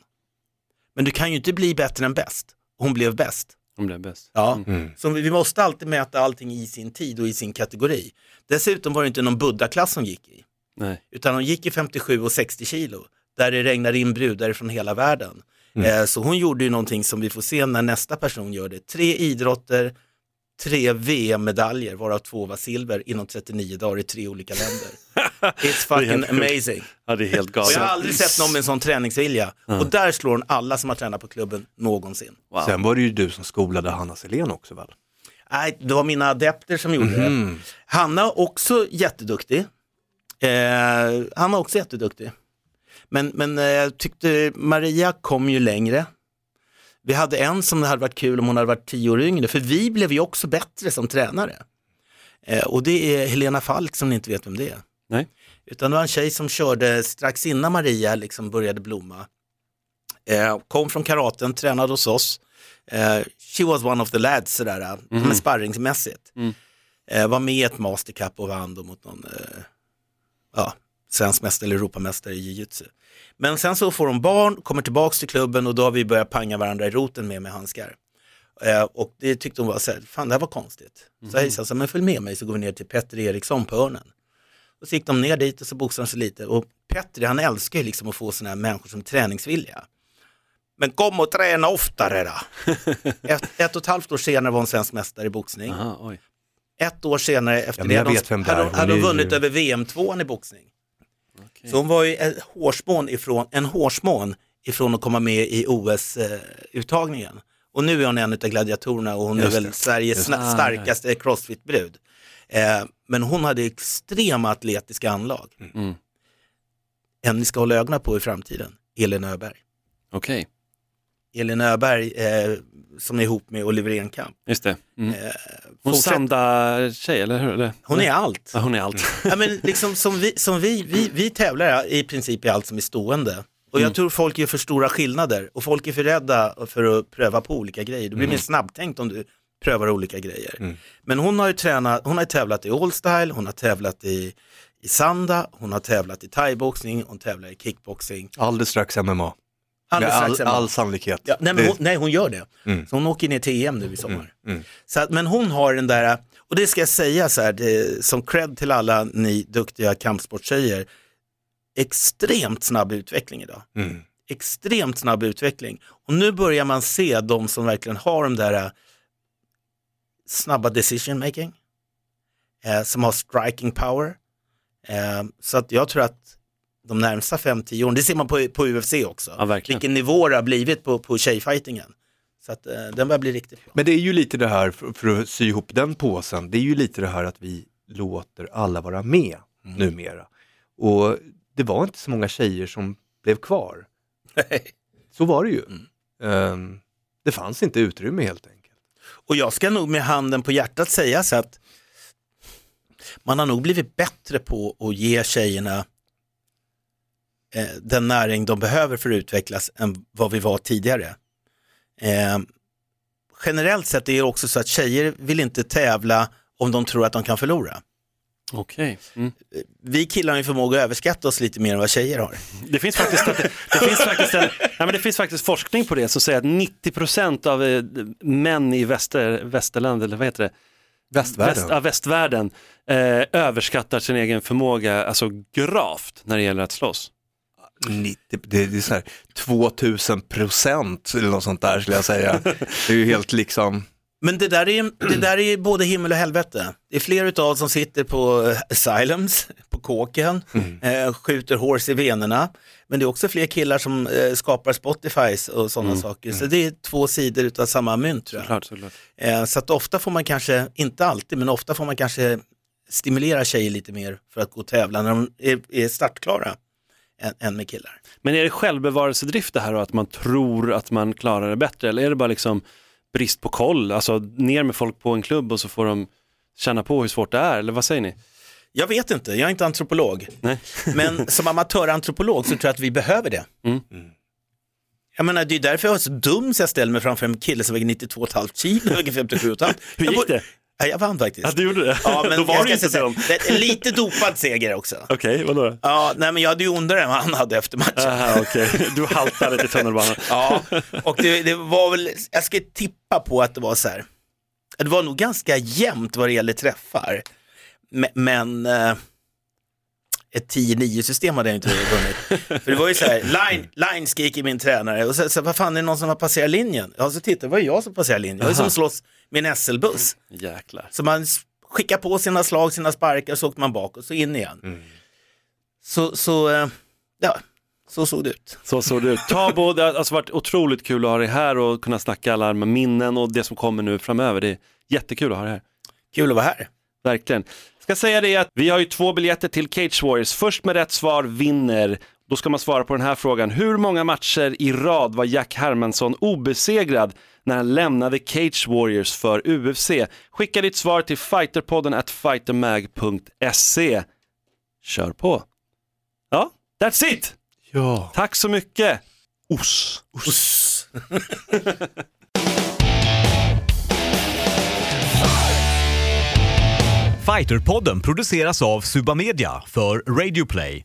Men du kan ju inte bli bättre än bäst. Hon blev bäst. Hon blev bäst. Ja, så vi måste alltid mäta allting i sin tid och i sin kategori. Dessutom var det inte någon buddha-klass som gick i, Nej. utan hon gick i 57 och 60 kilo, där det regnar in brudar från hela världen. Eh, så hon gjorde ju någonting som vi får se när nästa person gör det. Tre idrotter, tre VM-medaljer, varav två var silver inom 39 dagar i tre olika länder. It's fucking amazing. Ja, det är helt galet. jag har aldrig sett någon med en sån träningsvilja. Och där slår hon alla som har tränat på klubben någonsin. Wow. Sen var det ju du som skolade Hanna Selén också väl? Nej, det var mina adepter som gjorde det. Hanna också jätteduktig. Eh, han var också jätteduktig. Men, men eh, jag tyckte Maria kom ju längre. Vi hade en som det hade varit kul om hon hade varit tio år yngre, för vi blev ju också bättre som tränare. Eh, och det är Helena Falk som ni inte vet vem det är. Nej. Utan det var en tjej som körde strax innan Maria liksom började blomma. Eh, kom från karaten, tränade hos oss. She was one of the lads sådär, mm. men sparringsmässigt. Mm. Var med i ett mastercup och vann då mot någon ja, svensk mästare eller Europamästare i jiu-jitsu. Men sen så får hon barn, kommer tillbaks till klubben och då har vi börjat panga varandra i roten med med handskar. Eh, och det tyckte hon var så här, fan det här var konstigt. Så jag sa, så här, men följ med mig så går vi ner till Petter Eriksson på Örnen. Och så gick de ner dit och så boxade de sig lite och Petter han älskar ju liksom att få sådana här människor som träningsvilja. Men kom och träna oftare då. ett, ett och ett halvt år senare var hon svensk mästare i boxning. Aha. Ett år senare efter Ja, det hade hon, hade hon, Hon hade hon är ju- vunnit över VM-tvåan i boxning. Så hon var ju en hårsmån ifrån, en hårsmån ifrån att komma med i OS-uttagningen. Och nu är hon en av gladiatorerna och hon Just är väl det. Sveriges sna- starkaste crossfit-brud. Eh, men hon hade extrema atletiska anlag. Mm. En ni ska hålla ögonen på i framtiden, Elin Öberg. Okej, Elin Öberg eh, som är ihop med Oliver Enkamp. just det. Mm. Eh, Hon fortsätt- Sanda-tjej, eller hur? Eller? hon är allt. Ja, hon är allt. Ja, men liksom som vi, som vi, vi, vi tävlar i princip i allt som är stående. Och jag Mm. tror folk gör för stora skillnader och folk är för rädda för att pröva på olika grejer. Du blir Mm. mer snabbtänkt om du prövar olika grejer. Men hon har ju tränat, hon har tävlat i allstyle, hon har tävlat i, i sanda, hon har tävlat i thaiboxning, hon tävlar i kickboxing. Alldeles strax MMA. Alldeles Med all, strax hemma. all sannolikhet. Ja, nej, men hon, nej, hon gör det. Mm. Så hon åker ner till EM nu i sommar. mm. Så att, men hon har den där, och det ska jag säga så här, det, som cred till alla ni duktiga kampsporttjejer, extremt snabb utveckling idag. Mm. Extremt snabb utveckling. Och nu börjar man se de som verkligen har de där eh, snabba decision making, eh, som har striking power. Eh, så att jag tror att de närmsta 5-10 åren, det ser man på, på UFC också, Ja, verkligen. vilken nivå det har blivit på, på tjejfightingen. Så att, eh, den börjar bli riktigt bra. Men det är ju lite det här, för, för att sy ihop den påsen, det är ju lite det här att vi låter alla vara med Mm. numera. Och det var inte så många tjejer som blev kvar. Så var det ju. Mm. Ehm, det fanns inte utrymme helt enkelt. Och jag ska nog med handen på hjärtat säga så att man har nog blivit bättre på att ge tjejerna eh, den näring de behöver för att utvecklas än vad vi var tidigare. Eh, generellt sett är det också så att tjejer vill inte tävla om de tror att de kan förlora. Okej. Mm. Vi killar har ju förmåga att överskatta oss lite mer än vad tjejer har. Det finns faktiskt, det, det finns faktiskt, en, nej men det finns faktiskt forskning på det som säger att 90% av eh, män i väster, västerland, eller vad heter det? Västvärlden. Väst, ja, västvärlden eh, överskattar sin egen förmåga alltså gravt när det gäller att slåss. 90, det, det är så här 2000 procent eller något sånt där skulle jag säga. Det är ju helt liksom, Men det där, är, det där är både himmel och helvete. Det är fler utav som sitter på eh, asylums, på kåken, eh, skjuter hårs i venerna. Men det är också fler killar som eh, skapar Spotifys och sådana saker. Så det är två sidor utav samma mynt tror jag. Såklart, såklart. Eh, så att ofta får man kanske, inte alltid, men ofta får man kanske stimulera tjejer lite mer för att gå och tävla när de är, är startklara än, än med killar. Men är det självbevarelsedrift det här och att man tror att man klarar det bättre eller är det bara liksom brist på koll? Alltså ner med folk på en klubb och så får de känna på hur svårt det är eller vad säger ni? Jag vet inte, jag är inte antropolog. Nej. Men som amatörantropolog så tror jag att vi behöver det. Mm. Jag menar, det är därför jag är så dum så jag ställer mig framför en kille som väger 92,5 kilo och väger 57,5. Hur gick det? Ja, jag vann faktiskt. Ja, du gjorde det? Ja, men Då var du inte säga- det lite dopad seger också. Okej, vadå då? Ja, nej men jag hade ju ondare än vad han hade efter matchen. Aha, okej. Du haltade till tunnelbanan. Ja, och det, det var väl, jag ska tippa på att det var så här, det var nog ganska jämnt vad det gäller träffar. Men, men eh, ett 10-9 system hade jag inte vunnit. För det var ju så här, line, line skriker min tränare och så, så vad fan är det någon som har passerat linjen? Ja, så tittar det var ju jag som passerade linjen. Jag ju som slåss med en SL-buss. Jäklar. Så man skickar på sina slag, sina sparkar, så åker man bak och så in igen. Så, så eh, ja, så såg det ut. Så såg det ut. Tabo, det har alltså varit otroligt kul att ha dig här och kunna snacka alla med minnen och det som kommer nu framöver. Det är jättekul att ha dig här. Kul att vara här. Verkligen. Ska säga det att vi har ju två biljetter till Cage Warriors. Först med rätt svar vinner. Då ska man svara på den här frågan. Hur många matcher i rad var Jack Hermansson obesegrad när han lämnade Cage Warriors för UFC? Skicka ditt svar till fighterpodden at fightermag.se. Kör på. Ja, that's it! ja. Tack så mycket. Os. Uss. Fighterpodden produceras av Suba Media för Radio Play.